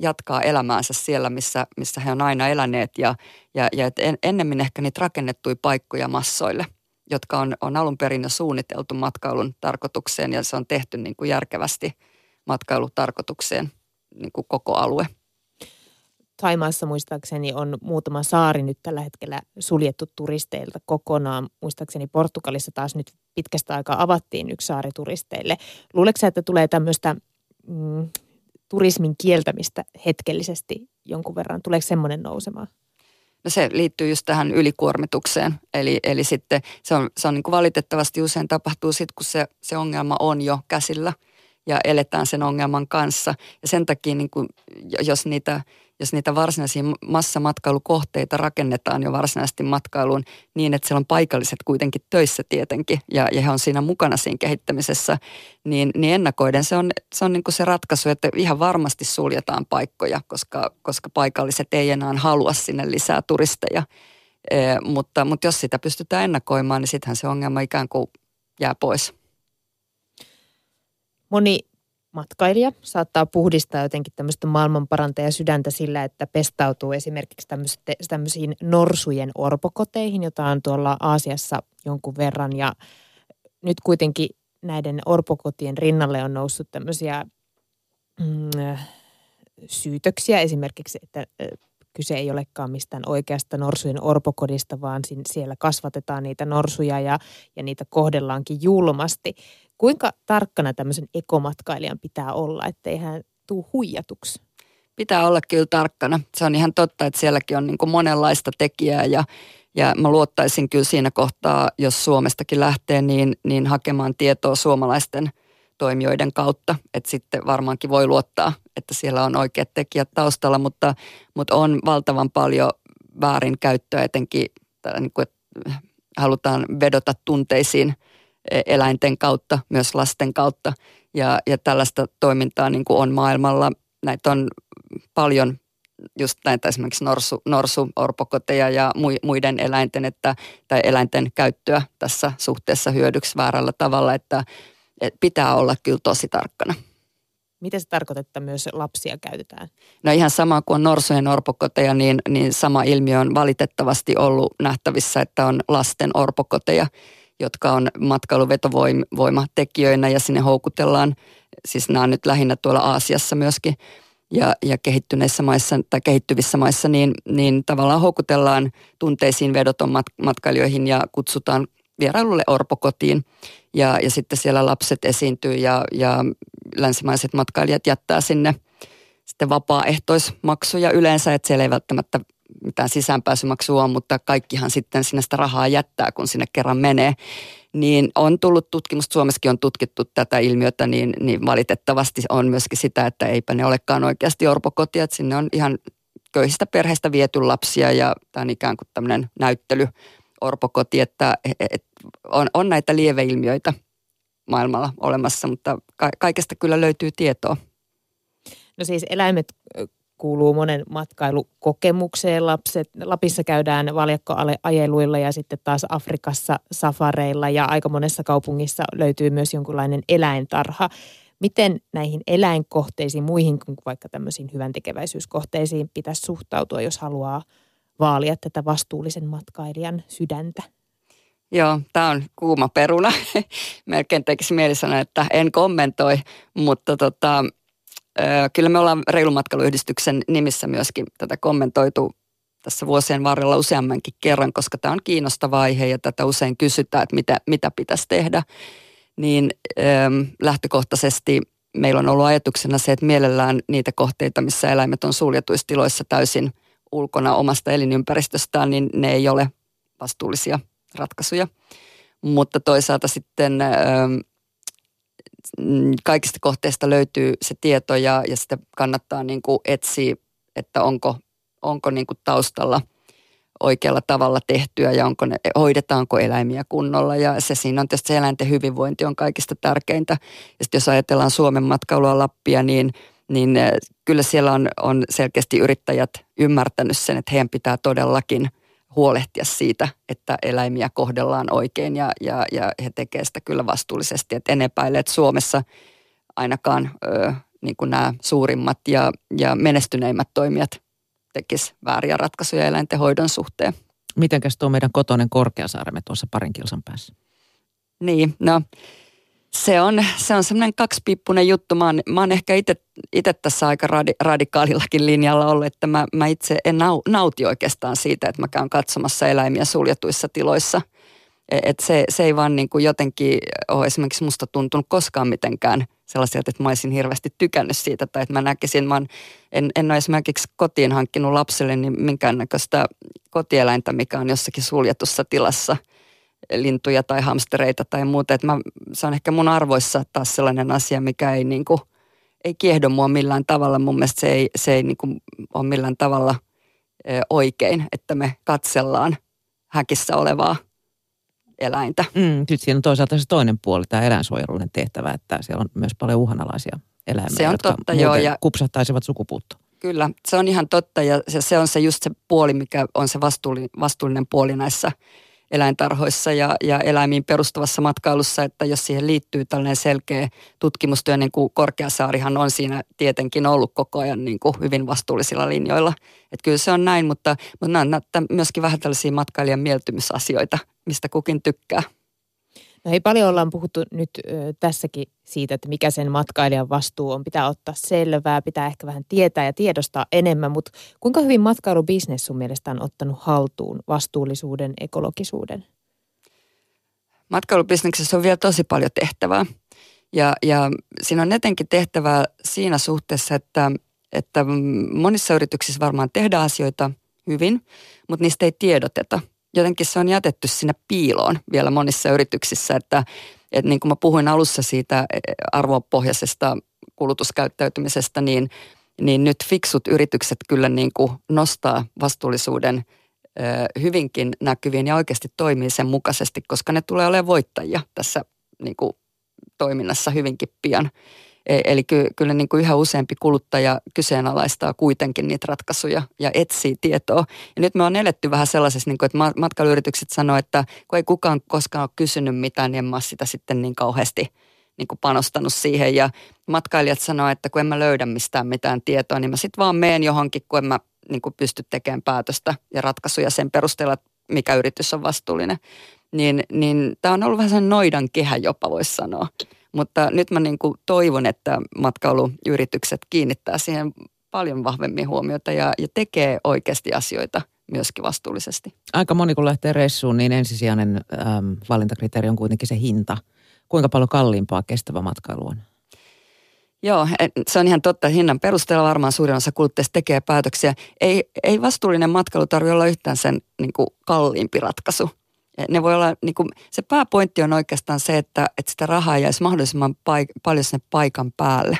jatkaa elämäänsä siellä, missä, missä he on aina eläneet ja, ja, ja et en, ennemmin ehkä niitä rakennettuja paikkoja massoille, jotka on, on alun perin jo suunniteltu matkailun tarkoitukseen ja se on tehty niin kuin järkevästi – matkailutarkoitukseen niin kuin koko alue. Taimaassa muistaakseni on muutama saari nyt tällä hetkellä suljettu turisteilta kokonaan. Muistaakseni Portugalissa taas nyt pitkästä aikaa avattiin yksi saari turisteille. Luuletko että tulee tämmöistä mm, turismin kieltämistä hetkellisesti jonkun verran? Tuleeko semmoinen nousemaan? No se liittyy just tähän ylikuormitukseen. Eli, eli sitten se on, se on niin kuin valitettavasti usein tapahtuu sitten, kun se, se ongelma on jo käsillä – ja eletään sen ongelman kanssa. Ja sen takia, niin kuin, jos, niitä, jos niitä varsinaisia massamatkailukohteita rakennetaan jo varsinaisesti matkailuun niin, että siellä on paikalliset kuitenkin töissä tietenkin ja, ja he on siinä mukana siinä kehittämisessä, niin, niin ennakoiden se on, se, on niin kuin se ratkaisu, että ihan varmasti suljetaan paikkoja, koska, koska paikalliset ei enää halua sinne lisää turisteja. E, mutta, mutta jos sitä pystytään ennakoimaan, niin sittenhän se ongelma ikään kuin jää pois. Moni matkailija saattaa puhdistaa jotenkin tämmöistä maailmanparantaja sydäntä sillä, että pestautuu esimerkiksi tämmöisiin norsujen orpokoteihin, jota on tuolla Aasiassa jonkun verran. Ja nyt kuitenkin näiden orpokotien rinnalle on noussut tämmöisiä mm, syytöksiä esimerkiksi, että kyse ei olekaan mistään oikeasta norsujen orpokodista, vaan siellä kasvatetaan niitä norsuja ja, ja niitä kohdellaankin julmasti. Kuinka tarkkana tämmöisen ekomatkailijan pitää olla, ettei hän tuu huijatuksi? Pitää olla kyllä tarkkana. Se on ihan totta, että sielläkin on niin kuin monenlaista tekijää ja, ja mä luottaisin kyllä siinä kohtaa, jos Suomestakin lähtee, niin, niin hakemaan tietoa suomalaisten toimijoiden kautta. Että sitten varmaankin voi luottaa, että siellä on oikeat tekijät taustalla, mutta, mutta on valtavan paljon väärinkäyttöä etenkin, niin kuin, että halutaan vedota tunteisiin – eläinten kautta, myös lasten kautta. Ja, ja tällaista toimintaa niin kuin on maailmalla. Näitä on paljon just näitä esimerkiksi norsu, norsu orpokoteja ja muiden eläinten, että, tai eläinten käyttöä tässä suhteessa hyödyksi väärällä tavalla, että, että pitää olla kyllä tosi tarkkana. Miten se tarkoittaa, että myös lapsia käytetään? No ihan sama kuin on norsujen orpokoteja, niin, niin sama ilmiö on valitettavasti ollut nähtävissä, että on lasten orpokoteja – jotka on matkailuvetovoimatekijöinä ja sinne houkutellaan, siis nämä on nyt lähinnä tuolla Aasiassa myöskin, ja, ja kehittyneissä maissa tai kehittyvissä maissa, niin, niin tavallaan houkutellaan tunteisiin vedoton mat- matkailijoihin ja kutsutaan vierailulle orpokotiin. Ja, ja sitten siellä lapset esiintyy ja, ja länsimaiset matkailijat jättää sinne sitten vapaaehtoismaksuja yleensä, että siellä ei välttämättä mitään sisäänpääsymaksua on, mutta kaikkihan sitten sinne sitä rahaa jättää, kun sinne kerran menee. Niin on tullut tutkimusta, Suomessakin on tutkittu tätä ilmiötä, niin, niin valitettavasti on myöskin sitä, että eipä ne olekaan oikeasti orpokotia, että sinne on ihan köyhistä perheistä viety lapsia ja tämä on ikään kuin tämmöinen näyttely orpokoti, että et, on, on näitä lieveilmiöitä maailmalla olemassa, mutta ka- kaikesta kyllä löytyy tietoa. No siis eläimet kuuluu monen matkailukokemukseen. Lapset, Lapissa käydään valjakkoajeluilla ja sitten taas Afrikassa safareilla ja aika monessa kaupungissa löytyy myös jonkunlainen eläintarha. Miten näihin eläinkohteisiin, muihin kuin vaikka tämmöisiin hyvän tekeväisyyskohteisiin pitäisi suhtautua, jos haluaa vaalia tätä vastuullisen matkailijan sydäntä? Joo, tämä on kuuma peruna. *laughs* Melkein tekisi mieli sanoa, että en kommentoi, mutta tota, Kyllä me ollaan Reilumatkailuyhdistyksen nimissä myöskin tätä kommentoitu tässä vuosien varrella useammankin kerran, koska tämä on kiinnostava aihe ja tätä usein kysytään, että mitä, mitä pitäisi tehdä. Niin ähm, lähtökohtaisesti meillä on ollut ajatuksena se, että mielellään niitä kohteita, missä eläimet on suljetuissa tiloissa täysin ulkona omasta elinympäristöstään, niin ne ei ole vastuullisia ratkaisuja. Mutta toisaalta sitten ähm, kaikista kohteista löytyy se tieto ja, ja sitä kannattaa niin kuin etsiä, että onko, onko niin kuin taustalla oikealla tavalla tehtyä ja onko ne, hoidetaanko eläimiä kunnolla. Ja se siinä on tietysti se eläinten hyvinvointi on kaikista tärkeintä. Ja sitten jos ajatellaan Suomen matkailua Lappia, niin, niin eh, kyllä siellä on, on selkeästi yrittäjät ymmärtänyt sen, että heidän pitää todellakin – huolehtia siitä, että eläimiä kohdellaan oikein ja, ja, ja he tekevät sitä kyllä vastuullisesti. Et en epäile, että Suomessa ainakaan ö, niin kuin nämä suurimmat ja, ja menestyneimmät toimijat tekis vääriä ratkaisuja eläinten hoidon suhteen. Mitenkäs tuo meidän kotoinen Korkeasaaremme tuossa parin kilsan päässä? Niin, no se on, se on semmoinen kaksipiippunen juttu. Mä oon, mä oon ehkä itse tässä aika radi, radikaalillakin linjalla ollut, että mä, mä itse en nau, nauti oikeastaan siitä, että mä käyn katsomassa eläimiä suljetuissa tiloissa. E, et se, se ei vaan niin kuin jotenkin ole esimerkiksi musta tuntunut koskaan mitenkään sellaiselta, että mä olisin hirveästi tykännyt siitä. Tai että mä näkisin, mä en, en ole esimerkiksi kotiin hankkinut lapselle niin minkäännäköistä kotieläintä, mikä on jossakin suljetussa tilassa – lintuja tai hamstereita tai muuta. Että mä, se on ehkä mun arvoissa taas sellainen asia, mikä ei, niin kuin, ei kiehdo mua millään tavalla. Mun mielestä se ei, se ei niin kuin ole millään tavalla oikein, että me katsellaan häkissä olevaa eläintä. Mm, sitten siinä on toisaalta se toinen puoli, tämä eläinsuojelullinen tehtävä, että siellä on myös paljon uhanalaisia eläimiä, se on jotka totta, joo, ja kupsahtaisivat sukupuuttoon. Kyllä, se on ihan totta ja se, se on se just se puoli, mikä on se vastuullinen, vastuullinen puoli näissä eläintarhoissa ja, ja eläimiin perustuvassa matkailussa, että jos siihen liittyy tällainen selkeä tutkimustyö, niin kuin Korkeasaarihan on siinä tietenkin ollut koko ajan niin kuin hyvin vastuullisilla linjoilla. Että kyllä se on näin, mutta, mutta nämä on myöskin vähän tällaisia matkailijan mieltymysasioita, mistä kukin tykkää. No ei paljon ollaan puhuttu nyt ö, tässäkin siitä, että mikä sen matkailijan vastuu on. Pitää ottaa selvää, pitää ehkä vähän tietää ja tiedostaa enemmän, mutta kuinka hyvin matkailubisnes sun mielestä on ottanut haltuun vastuullisuuden, ekologisuuden? Matkailubisneksessä on vielä tosi paljon tehtävää. Ja, ja siinä on etenkin tehtävää siinä suhteessa, että, että monissa yrityksissä varmaan tehdään asioita hyvin, mutta niistä ei tiedoteta jotenkin se on jätetty sinne piiloon vielä monissa yrityksissä, että, että niin kuin mä puhuin alussa siitä arvopohjaisesta kulutuskäyttäytymisestä, niin, niin nyt fiksut yritykset kyllä niin kuin nostaa vastuullisuuden hyvinkin näkyviin ja oikeasti toimii sen mukaisesti, koska ne tulee olemaan voittajia tässä niin kuin toiminnassa hyvinkin pian. E, eli ky, kyllä niin kuin yhä useampi kuluttaja kyseenalaistaa kuitenkin niitä ratkaisuja ja etsii tietoa. Ja nyt me on eletty vähän sellaisessa, niin kuin, että matkailuyritykset sanoo, että kun ei kukaan koskaan ole kysynyt mitään, niin en mä sitä sitten niin kauheasti niin kuin panostanut siihen. Ja matkailijat sanoo, että kun en mä löydä mistään mitään tietoa, niin mä sitten vaan meen johonkin, kun en mä niin kuin pysty tekemään päätöstä ja ratkaisuja sen perusteella, mikä yritys on vastuullinen. Niin, niin tämä on ollut vähän sellainen noidan kehä jopa, voisi sanoa. Mutta nyt mä niin kuin toivon, että matkailuyritykset kiinnittää siihen paljon vahvemmin huomiota ja, ja tekee oikeasti asioita myöskin vastuullisesti. Aika moni kun lähtee reissuun, niin ensisijainen äm, valintakriteeri on kuitenkin se hinta. Kuinka paljon kalliimpaa kestävä matkailu on? Joo, se on ihan totta. Hinnan perusteella varmaan suurin osa kuluttajista tekee päätöksiä. Ei, ei vastuullinen matkailu tarvitse olla yhtään sen niin kuin kalliimpi ratkaisu. Ne voi olla, niin kuin, se pääpointti on oikeastaan se, että, että sitä rahaa jäisi mahdollisimman paik- paljon sinne paikan päälle.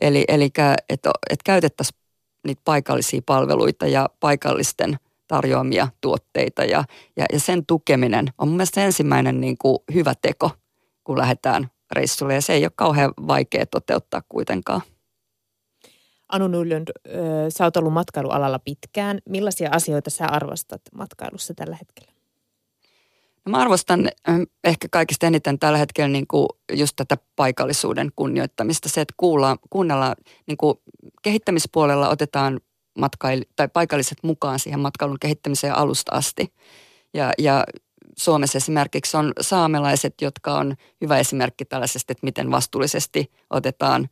Eli, eli että, että käytettäisiin niitä paikallisia palveluita ja paikallisten tarjoamia tuotteita ja, ja, ja sen tukeminen on mun mielestä ensimmäinen niin kuin hyvä teko, kun lähdetään reissulle ja se ei ole kauhean vaikea toteuttaa kuitenkaan. Anu Nullund, sä oot ollut matkailualalla pitkään. Millaisia asioita sä arvostat matkailussa tällä hetkellä? Mä arvostan ehkä kaikista eniten tällä hetkellä niin kuin just tätä paikallisuuden kunnioittamista. Se, että kuullaan, kuunnellaan, niin kuin kehittämispuolella otetaan matkail- tai paikalliset mukaan siihen matkailun kehittämiseen alusta asti. Ja, ja Suomessa esimerkiksi on saamelaiset, jotka on hyvä esimerkki tällaisesta, että miten vastuullisesti otetaan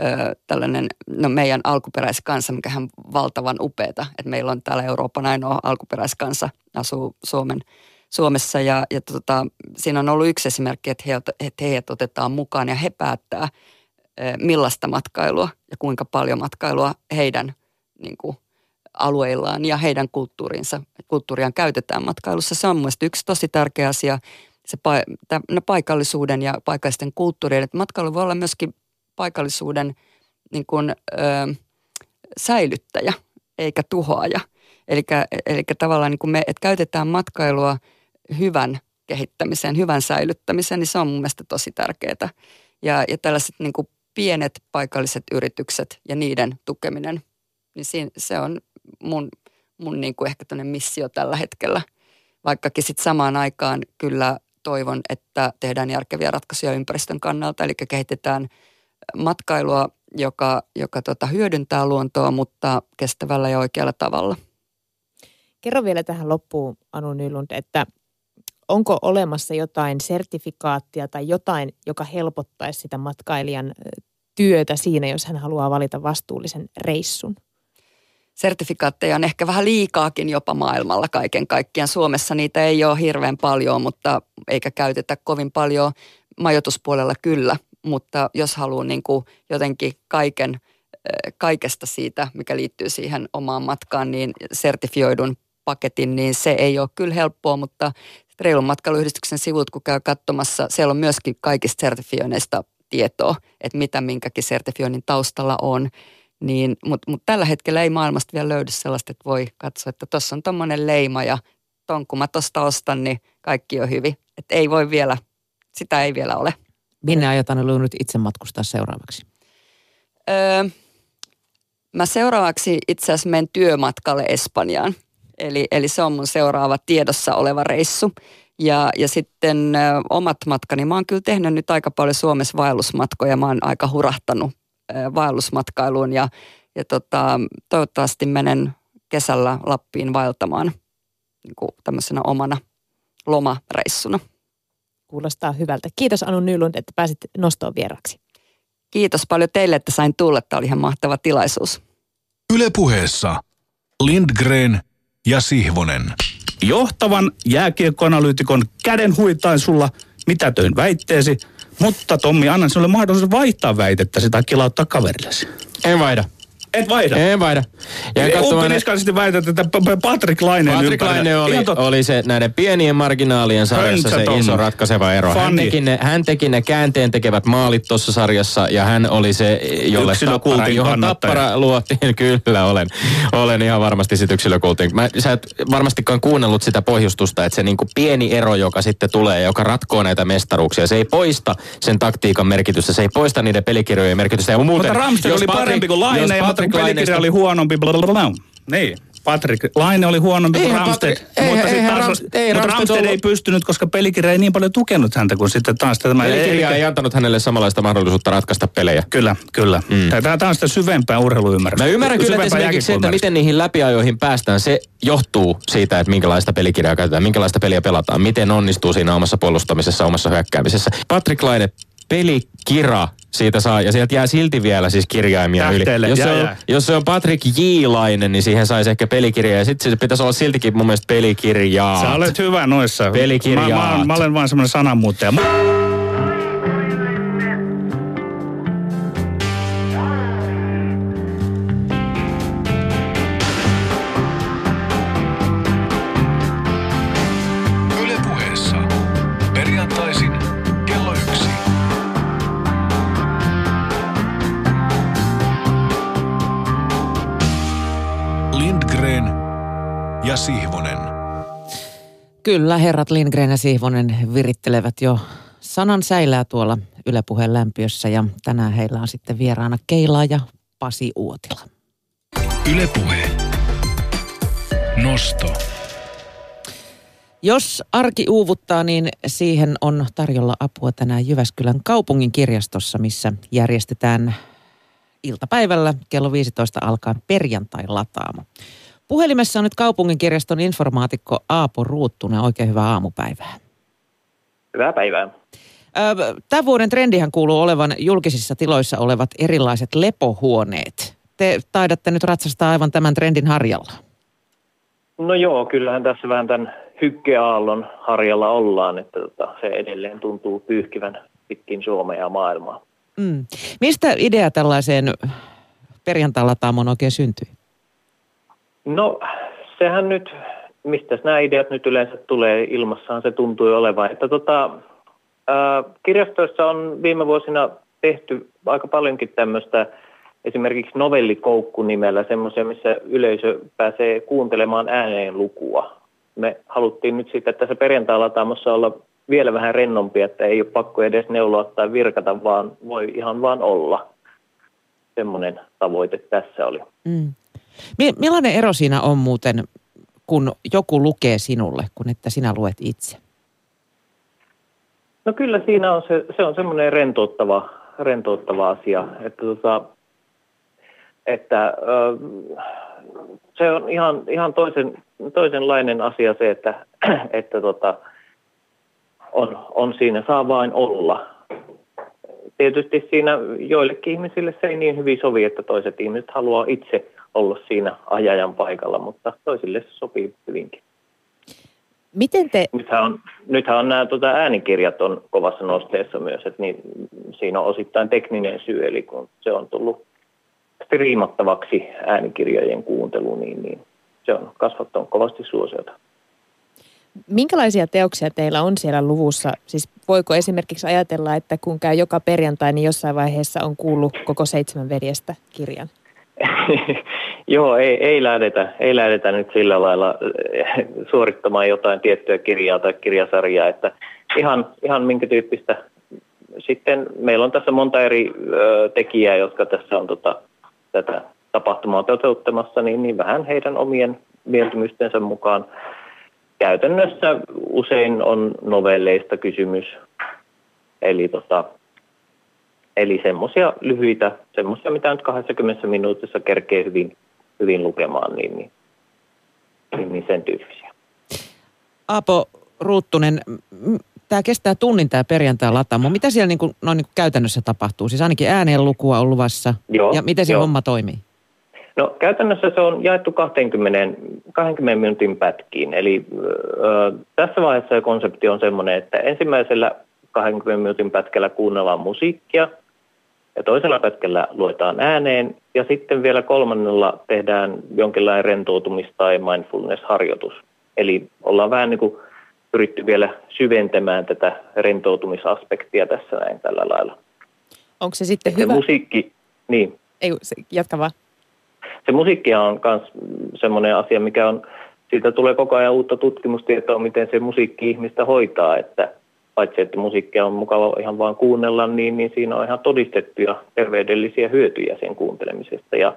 ö, tällainen, no meidän alkuperäiskansa, mikä on valtavan upeeta, että meillä on täällä Euroopan ainoa alkuperäiskansa, asuu Suomen, Suomessa ja, ja tota, siinä on ollut yksi esimerkki, että, he, että heidät otetaan mukaan ja he päättää, millaista matkailua ja kuinka paljon matkailua heidän niin kuin, alueillaan ja heidän kulttuurinsa, kulttuuriaan käytetään matkailussa. Se on mielestäni yksi tosi tärkeä asia, se pa- paikallisuuden ja paikallisten kulttuurien. Että matkailu voi olla myöskin paikallisuuden niin kuin, ö, säilyttäjä eikä tuhoaja. Eli tavallaan niin kuin me, että käytetään matkailua hyvän kehittämiseen, hyvän säilyttämiseen, niin se on mun mielestä tosi tärkeää. Ja, ja tällaiset niin kuin pienet paikalliset yritykset ja niiden tukeminen, niin siinä, se on mun, mun niin kuin ehkä missio tällä hetkellä. Vaikkakin sitten samaan aikaan kyllä toivon, että tehdään järkeviä ratkaisuja ympäristön kannalta, eli kehitetään matkailua, joka, joka tota, hyödyntää luontoa, mutta kestävällä ja oikealla tavalla. Kerro vielä tähän loppuun, Anu Nylund, että onko olemassa jotain sertifikaattia tai jotain, joka helpottaisi sitä matkailijan työtä siinä, jos hän haluaa valita vastuullisen reissun? sertifikaatteja on ehkä vähän liikaakin jopa maailmalla kaiken kaikkiaan. Suomessa niitä ei ole hirveän paljon, mutta eikä käytetä kovin paljon majoituspuolella kyllä. Mutta jos haluaa niin kuin jotenkin kaiken, kaikesta siitä, mikä liittyy siihen omaan matkaan, niin sertifioidun paketin, niin se ei ole kyllä helppoa, mutta Reilun matkailuyhdistyksen sivut, kun käy katsomassa, siellä on myöskin kaikista sertifioineista tietoa, että mitä minkäkin sertifioinnin taustalla on. Niin, Mutta mut tällä hetkellä ei maailmasta vielä löydy sellaista, että voi katsoa, että tuossa on tuommoinen leima ja ton kun mä tuosta ostan, niin kaikki on hyvin. Että ei voi vielä, sitä ei vielä ole. Minne aiotaan nyt itse matkustaa seuraavaksi? Öö, mä seuraavaksi itse asiassa menen työmatkalle Espanjaan. Eli, eli se on mun seuraava tiedossa oleva reissu. Ja, ja sitten ö, omat matkani, mä oon kyllä tehnyt nyt aika paljon Suomessa vaellusmatkoja. Mä oon aika hurahtanut vaellusmatkailuun ja, ja tota, toivottavasti menen kesällä Lappiin vaeltamaan niin kuin tämmöisenä omana lomareissuna. Kuulostaa hyvältä. Kiitos Anu Nylund, että pääsit nostoon vieraksi. Kiitos paljon teille, että sain tulla. Tämä oli ihan mahtava tilaisuus. Ylepuheessa Lindgren ja Sihvonen. Johtavan jääkiekkoanalyytikon käden huitain sulla mitätöin väitteesi – mutta Tommi, annan sinulle mahdollisuus vaihtaa väitettä tai kilauttaa kaverillesi. En vaihda. Et vaihda? En vaihda. Ja katsomaan... sitten väität, että Patrick Laine Patrick Laine oli, oli se näiden pienien marginaalien sarjassa se iso ratkaiseva ero. Hän teki, ne, hän teki ne käänteen tekevät maalit tuossa sarjassa ja hän oli se, jolle tappara, johon tappara luotiin. *laughs* Kyllä olen. Olen ihan varmasti sit yksilökultin. Mä, sä et varmastikaan kuunnellut sitä pohjustusta, että se niinku pieni ero, joka sitten tulee, joka ratkoo näitä mestaruuksia, se ei poista sen taktiikan merkitystä, se ei poista niiden pelikirjojen merkitystä. Ja muuten, mutta Ramsey oli parempi kuin Laine, Patrick pelikirja oli huonompi, blablabla. Niin. Patrick Laine oli huonompi kuin Ramsted, mutta, ei, taas, Ramsted, ei, mutta Ramsted ollut... ei pystynyt, koska pelikirja ei niin paljon tukenut häntä kuin sitten taas tämä. Pelikirja ei, ei antanut hänelle samanlaista mahdollisuutta ratkaista pelejä. Kyllä, kyllä. Mm. Tämä, tämä on sitä syvempää urheiluymmärrystä. Mä ymmärrän kyllä, että esimerkiksi se, että miten niihin läpiajoihin päästään, se johtuu siitä, että minkälaista pelikirjaa käytetään, minkälaista peliä pelataan, miten onnistuu siinä omassa puolustamisessa, omassa hyökkäämisessä. Patrick Laine pelikira siitä saa, ja sieltä jää silti vielä siis kirjaimia Tähteelle, yli. Jos, jää, se on, jää. jos se on Patrick J-lainen, niin siihen saisi ehkä pelikirja, ja sitten se pitäisi olla siltikin mun mielestä pelikirjaa. Sä olet hyvä noissa. Pelikirjaat. Mä, mä, mä olen vaan semmoinen sananmuuttaja. Kyllä, herrat Lindgren ja Sihvonen virittelevät jo sanan säilää tuolla Yle Puheen lämpiössä ja tänään heillä on sitten vieraana Keila ja Pasi Uotila. Yle puhe. Nosto. Jos arki uuvuttaa, niin siihen on tarjolla apua tänään Jyväskylän kaupungin kirjastossa, missä järjestetään iltapäivällä kello 15 alkaen perjantai-lataamo. Puhelimessa on nyt kaupungin kirjaston informaatikko Aapo Ruuttunen. Oikein hyvää aamupäivää. Hyvää päivää. Tämän vuoden trendihän kuuluu olevan julkisissa tiloissa olevat erilaiset lepohuoneet. Te taidatte nyt ratsastaa aivan tämän trendin harjalla. No joo, kyllähän tässä vähän tämän hykkeaallon harjalla ollaan, että tota, se edelleen tuntuu pyyhkivän pitkin Suomea ja maailmaa. Mm. Mistä idea tällaiseen perjantai-lataamoon oikein syntyi? No sehän nyt, mistä nämä ideat nyt yleensä tulee ilmassaan, se tuntui olevan. Että tota, ää, kirjastoissa on viime vuosina tehty aika paljonkin tämmöistä esimerkiksi novellikoukku nimellä semmoisia, missä yleisö pääsee kuuntelemaan ääneen lukua. Me haluttiin nyt sitten tässä perjantai-lataamossa olla vielä vähän rennompi, että ei ole pakko edes neuloa tai virkata, vaan voi ihan vaan olla. Semmoinen tavoite tässä oli. Mm. Mi- millainen ero siinä on muuten, kun joku lukee sinulle, kun että sinä luet itse? No kyllä siinä on se, se on semmoinen rentouttava, rentouttava asia, että, tota, että ö, se on ihan, ihan toisen, toisenlainen asia se, että, *clears throat* että tota, on, on siinä, saa vain olla. Tietysti siinä joillekin ihmisille se ei niin hyvin sovi, että toiset ihmiset haluaa itse olla siinä ajajan paikalla, mutta toisille se sopii hyvinkin. Miten te, Nythän on, nythän on nämä tota, äänikirjat on kovassa nosteessa myös, että niin, siinä on osittain tekninen syy, eli kun se on tullut striimattavaksi äänikirjojen kuuntelu, niin, niin se on kasvattanut kovasti suosiota. minkälaisia teoksia teillä on siellä luvussa? Siis voiko esimerkiksi ajatella, että kun käy joka perjantai, niin jossain vaiheessa on kuullut koko seitsemän veljestä kirjan? *laughs* Joo, ei, ei, lähdetä, ei lähdetä nyt sillä lailla eh, suorittamaan jotain tiettyä kirjaa tai kirjasarjaa, että ihan, ihan minkä tyyppistä. Sitten meillä on tässä monta eri ö, tekijää, jotka tässä on tota, tätä tapahtumaa toteuttamassa, niin, niin vähän heidän omien mieltymystensä mukaan. Käytännössä usein on novelleista kysymys, eli tota, Eli semmoisia lyhyitä, semmoisia mitä nyt 20 minuutissa kerkee hyvin, hyvin lukemaan, niin, niin, niin, sen tyyppisiä. Aapo Ruuttunen, tämä kestää tunnin tämä perjantai-lataamo. Mitä siellä niin kuin, noin niin kuin käytännössä tapahtuu? Siis ainakin ääneen lukua on luvassa. Joo, ja miten se joo. homma toimii? No käytännössä se on jaettu 20, 20 minuutin pätkiin. Eli ö, tässä vaiheessa se konsepti on semmoinen, että ensimmäisellä 20 minuutin pätkällä kuunnellaan musiikkia ja toisella pätkällä luetaan ääneen ja sitten vielä kolmannella tehdään jonkinlainen rentoutumis- tai mindfulness-harjoitus. Eli ollaan vähän niin kuin pyritty vielä syventämään tätä rentoutumisaspektia tässä näin tällä lailla. Onko se sitten hyvä? musiikki, niin, Ei, se- jatka vaan. se musiikki on myös semmoinen asia, mikä on, siitä tulee koko ajan uutta tutkimustietoa, miten se musiikki ihmistä hoitaa, että paitsi että musiikkia on mukava ihan vaan kuunnella, niin, niin siinä on ihan todistettuja terveydellisiä hyötyjä sen kuuntelemisesta. Ja,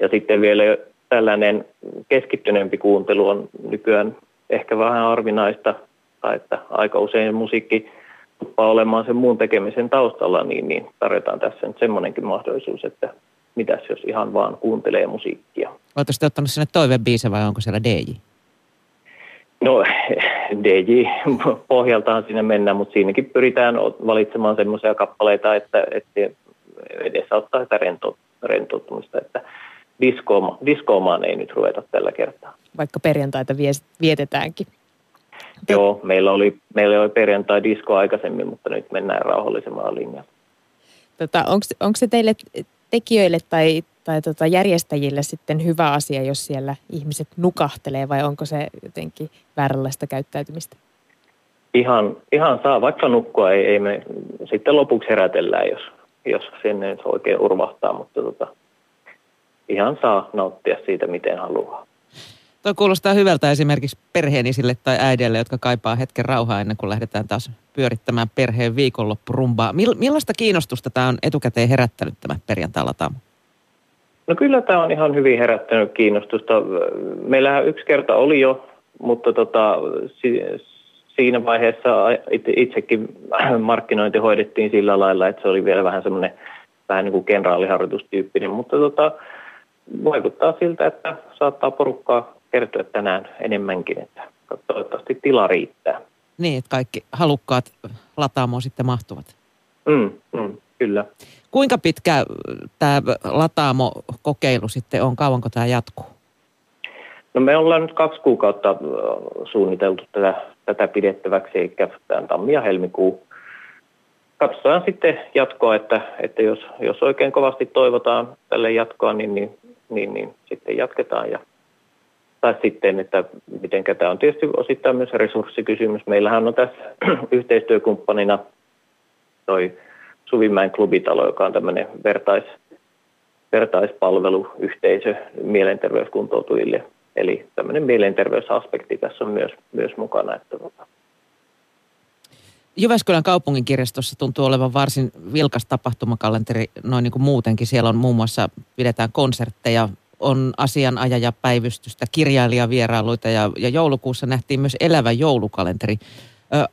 ja sitten vielä tällainen keskittyneempi kuuntelu on nykyään ehkä vähän harvinaista, tai että aika usein musiikki tuppaa olemaan sen muun tekemisen taustalla, niin, niin tarjotaan tässä nyt semmoinenkin mahdollisuus, että mitäs jos ihan vaan kuuntelee musiikkia. Oletteko te ottanut sinne toivebiise vai onko siellä DJ? No *laughs* DJ-pohjaltahan sinne mennään, mutta siinäkin pyritään valitsemaan semmoisia kappaleita, että, että edesauttaa sitä rento, rentoutumista, että diskooma, diskoomaan ei nyt ruveta tällä kertaa. Vaikka perjantaita vietetäänkin. Joo, meillä oli, meillä oli perjantai disko aikaisemmin, mutta nyt mennään rauhallisemmalla linjalla. Tota, Onko se teille tekijöille tai, tai tota järjestäjille sitten hyvä asia, jos siellä ihmiset nukahtelee vai onko se jotenkin vääränlaista käyttäytymistä? Ihan, ihan saa, vaikka nukkua ei, ei me sitten lopuksi herätellään, jos, jos sinne oikein urvahtaa, mutta tota, ihan saa nauttia siitä, miten haluaa. Tuo kuulostaa hyvältä esimerkiksi perheenisille tai äidille, jotka kaipaa hetken rauhaa ennen kuin lähdetään taas pyörittämään perheen viikonloppurumbaa. Millaista kiinnostusta tämä on etukäteen herättänyt tämä perjantai No kyllä tämä on ihan hyvin herättänyt kiinnostusta. Meillähän yksi kerta oli jo, mutta tota, siinä vaiheessa itsekin markkinointi hoidettiin sillä lailla, että se oli vielä vähän semmoinen vähän niin kuin kenraaliharjoitustyyppinen, mutta tota, vaikuttaa siltä, että saattaa porukkaa kertyä tänään enemmänkin, että toivottavasti tila riittää. Niin, että kaikki halukkaat lataamoon sitten mahtuvat. Mm, mm, kyllä. Kuinka pitkä tämä lataamo-kokeilu sitten on? Kauanko tämä jatkuu? No me ollaan nyt kaksi kuukautta suunniteltu tätä, tätä pidettäväksi, eli tämä tammi ja helmikuu. Katsotaan sitten jatkoa, että, että jos, jos oikein kovasti toivotaan tälle jatkoa, niin, niin, niin, niin sitten jatketaan ja tai sitten, että miten tämä on tietysti osittain myös resurssikysymys. Meillähän on tässä *clears throat* yhteistyökumppanina toi Suvimäen klubitalo, joka on tämmöinen vertais, vertaispalveluyhteisö mielenterveyskuntoutujille. Eli tämmöinen mielenterveysaspekti tässä on myös, myös mukana. Että tota. Jyväskylän kaupunginkirjastossa tuntuu olevan varsin vilkas tapahtumakalenteri noin niin kuin muutenkin. Siellä on muun muassa, pidetään konsertteja, on asianajajapäivystystä, kirjailijavierailuita ja, ja joulukuussa nähtiin myös elävä joulukalenteri.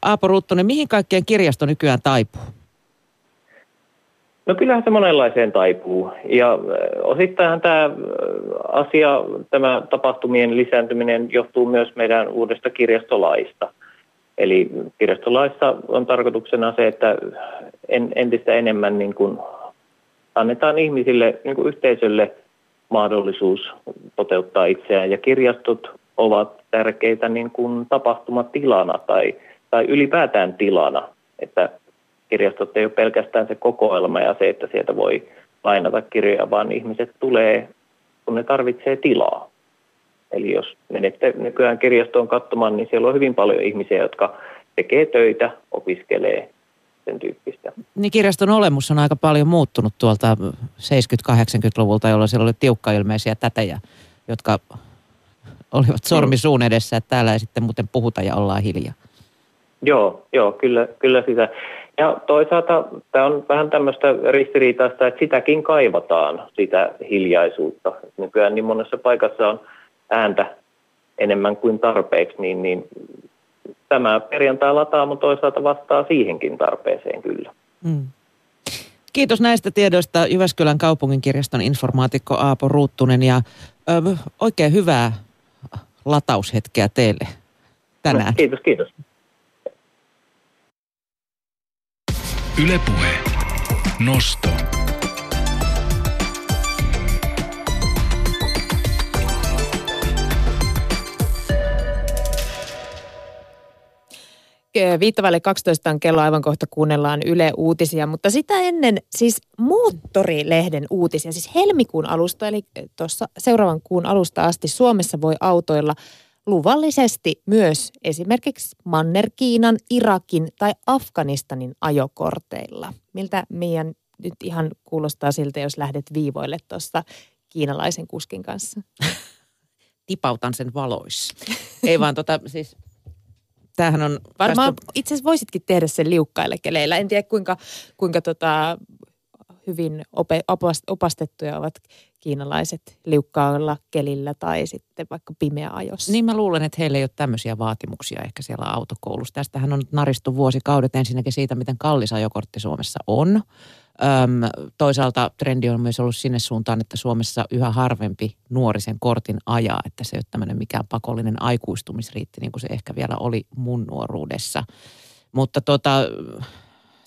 Aapo Ruuttonen, mihin kaikkeen kirjasto nykyään taipuu? No kyllähän se monenlaiseen taipuu. Ja osittain tämä asia, tämä tapahtumien lisääntyminen johtuu myös meidän uudesta kirjastolaista. Eli kirjastolaissa on tarkoituksena se, että entistä enemmän niin kuin annetaan ihmisille, niin kuin yhteisölle mahdollisuus toteuttaa itseään. Ja kirjastot ovat tärkeitä niin kuin tapahtumatilana tai, tai ylipäätään tilana, että kirjastot ei ole pelkästään se kokoelma ja se, että sieltä voi lainata kirjoja, vaan ihmiset tulee, kun ne tarvitsee tilaa. Eli jos menette nykyään kirjastoon katsomaan, niin siellä on hyvin paljon ihmisiä, jotka tekee töitä, opiskelee, sen tyyppistä. Niin kirjaston olemus on aika paljon muuttunut tuolta 70-80-luvulta, jolloin siellä oli tiukkailmeisiä tätejä, jotka olivat sormi suun edessä, että täällä ei sitten muuten puhuta ja ollaan hiljaa. Joo, joo kyllä, kyllä sitä. Ja toisaalta tämä on vähän tämmöistä ristiriitaista, että sitäkin kaivataan, sitä hiljaisuutta. Nykyään niin monessa paikassa on ääntä enemmän kuin tarpeeksi, niin, niin tämä perjantai lataamo toisaalta vastaa siihenkin tarpeeseen kyllä. Mm. Kiitos näistä tiedoista Jyväskylän kaupunginkirjaston informaatikko Aapo Ruuttunen ja ö, oikein hyvää lataushetkeä teille tänään. No, kiitos, kiitos. Ylepuhe. Nosto. Viittavalle 12 on kello aivan kohta kuunnellaan Yle Uutisia, mutta sitä ennen siis Moottorilehden uutisia, siis helmikuun alusta, eli tuossa seuraavan kuun alusta asti Suomessa voi autoilla luvallisesti myös esimerkiksi Manner-Kiinan, Irakin tai Afganistanin ajokorteilla. Miltä meidän nyt ihan kuulostaa siltä, jos lähdet viivoille tuossa kiinalaisen kuskin kanssa? Tipautan sen valoissa. Ei vaan tota siis tämähän on... Varmaan tästä... itse asiassa voisitkin tehdä sen liukkaille keleillä. En tiedä kuinka, kuinka tota, hyvin opastettuja ovat kiinalaiset liukkaalla kelillä tai sitten vaikka pimeä ajossa. Niin mä luulen, että heillä ei ole tämmöisiä vaatimuksia ehkä siellä autokoulussa. Tästähän on naristu vuosikaudet ensinnäkin siitä, miten kallis ajokortti Suomessa on. Öm, toisaalta trendi on myös ollut sinne suuntaan, että Suomessa yhä harvempi nuori sen kortin ajaa, että se ei ole tämmöinen mikään pakollinen aikuistumisriitti, niin kuin se ehkä vielä oli mun nuoruudessa. Mutta tota,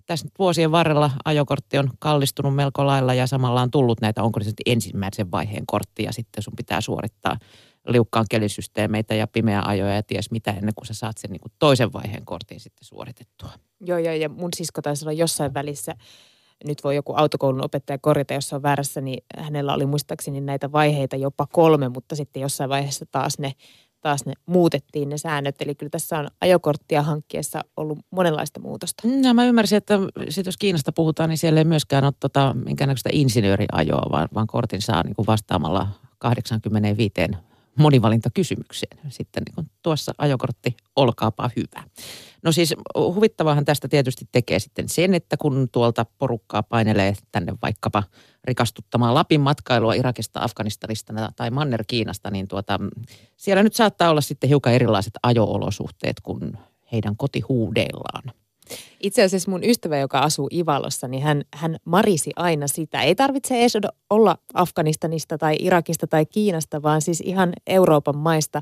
tässä nyt vuosien varrella ajokortti on kallistunut melko lailla ja samalla on tullut näitä, onko se ensimmäisen vaiheen korttia, sitten sun pitää suorittaa liukkaan kelisysteemeitä ja pimeä ajoja ja ties mitä ennen kuin sä saat sen niin kuin toisen vaiheen kortin sitten suoritettua. Joo, joo, ja mun sisko taisi olla jossain välissä nyt voi joku autokoulun opettaja korjata, jos on väärässä, niin hänellä oli muistaakseni näitä vaiheita jopa kolme, mutta sitten jossain vaiheessa taas ne, taas ne muutettiin ne säännöt. Eli kyllä tässä on ajokorttia hankkiessa ollut monenlaista muutosta. Ja mä ymmärsin, että sit jos Kiinasta puhutaan, niin siellä ei myöskään ole tota, minkäännäköistä insinööriajoa, vaan, vaan kortin saa niin kuin vastaamalla 85 monivalintakysymykseen. Sitten niin tuossa ajokortti, olkaapa hyvä. No siis huvittavahan tästä tietysti tekee sitten sen, että kun tuolta porukkaa painelee tänne vaikkapa rikastuttamaan Lapin matkailua Irakista, Afganistanista tai Manner-Kiinasta, niin tuota, siellä nyt saattaa olla sitten hiukan erilaiset ajoolosuhteet kuin heidän kotihuudeillaan. Itse asiassa mun ystävä, joka asuu Ivalossa, niin hän, hän marisi aina sitä. Ei tarvitse edes olla Afganistanista tai Irakista tai Kiinasta, vaan siis ihan Euroopan maista,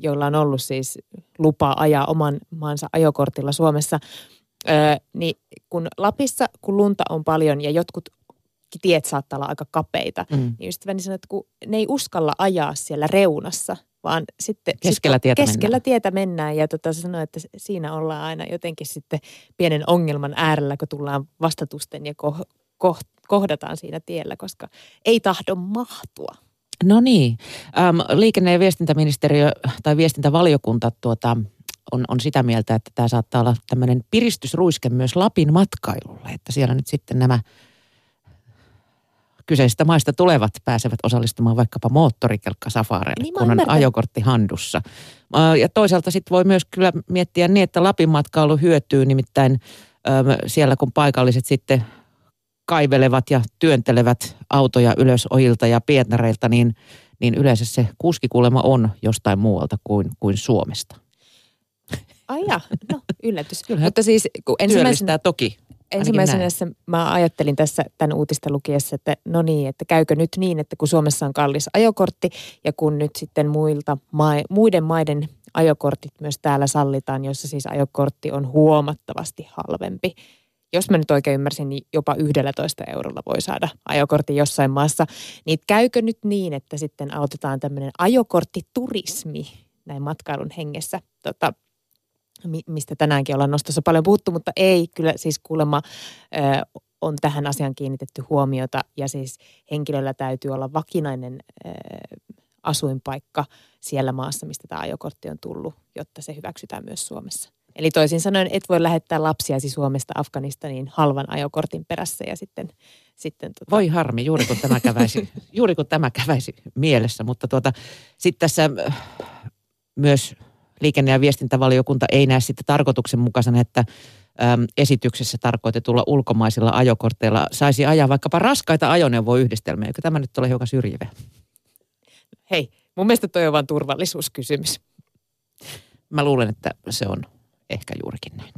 joilla on ollut siis lupa ajaa oman maansa ajokortilla Suomessa. Niin kun Lapissa, kun lunta on paljon ja jotkut tiet saattaa olla aika kapeita, mm. niin ystäväni sanoi, että kun ne ei uskalla ajaa siellä reunassa – vaan sitten keskellä tietä keskellä mennään. tietä mennään. Ja tota, se sanoi, että siinä ollaan aina jotenkin sitten pienen ongelman äärellä, kun tullaan vastatusten ja ko- ko- kohdataan siinä tiellä, koska ei tahdo mahtua. No niin. Ähm, liikenne- ja viestintäministeriö tai viestintävaliokunta tuota, on, on sitä mieltä, että tämä saattaa olla tämmöinen piristysruiske myös Lapin matkailulle, että siellä nyt sitten nämä – kyseisistä maista tulevat pääsevät osallistumaan vaikkapa moottorikelkkasafareille, niin kun on ajokortti handussa. Ja toisaalta sitten voi myös kyllä miettiä niin, että Lapin matkailu hyötyy nimittäin siellä, kun paikalliset sitten kaivelevat ja työntelevät autoja ylös ojilta ja pietnareilta, niin, niin yleensä se kuskikuulema on jostain muualta kuin, kuin Suomesta. Ai ja, no yllätys. Kyllähän Mutta siis kun ensimmäisenä, toki ensimmäisenä mä ajattelin tässä tämän uutista lukiessa, että no niin, että käykö nyt niin, että kun Suomessa on kallis ajokortti ja kun nyt sitten muilta, muiden maiden ajokortit myös täällä sallitaan, jossa siis ajokortti on huomattavasti halvempi. Jos mä nyt oikein ymmärsin, niin jopa 11 eurolla voi saada ajokortti jossain maassa. Niin käykö nyt niin, että sitten aloitetaan tämmöinen ajokorttiturismi näin matkailun hengessä? Tota, mistä tänäänkin ollaan nostossa paljon puhuttu, mutta ei kyllä siis kuulemma on tähän asiaan kiinnitetty huomiota ja siis henkilöllä täytyy olla vakinainen asuinpaikka siellä maassa, mistä tämä ajokortti on tullut, jotta se hyväksytään myös Suomessa. Eli toisin sanoen et voi lähettää lapsiasi Suomesta Afganistaniin halvan ajokortin perässä ja sitten... sitten tota... Voi harmi, juuri kun tämä käväisi, *laughs* juuri kun tämä käväisi mielessä, mutta tuota, sitten tässä myös liikenne- ja viestintävaliokunta ei näe sitten tarkoituksenmukaisena, että äm, esityksessä tarkoitetulla ulkomaisilla ajokorteilla saisi ajaa vaikkapa raskaita ajoneuvoyhdistelmiä. Eikö tämä nyt ole hiukan syrjivä? Hei, mun mielestä toi on vain turvallisuuskysymys. Mä luulen, että se on ehkä juurikin näin.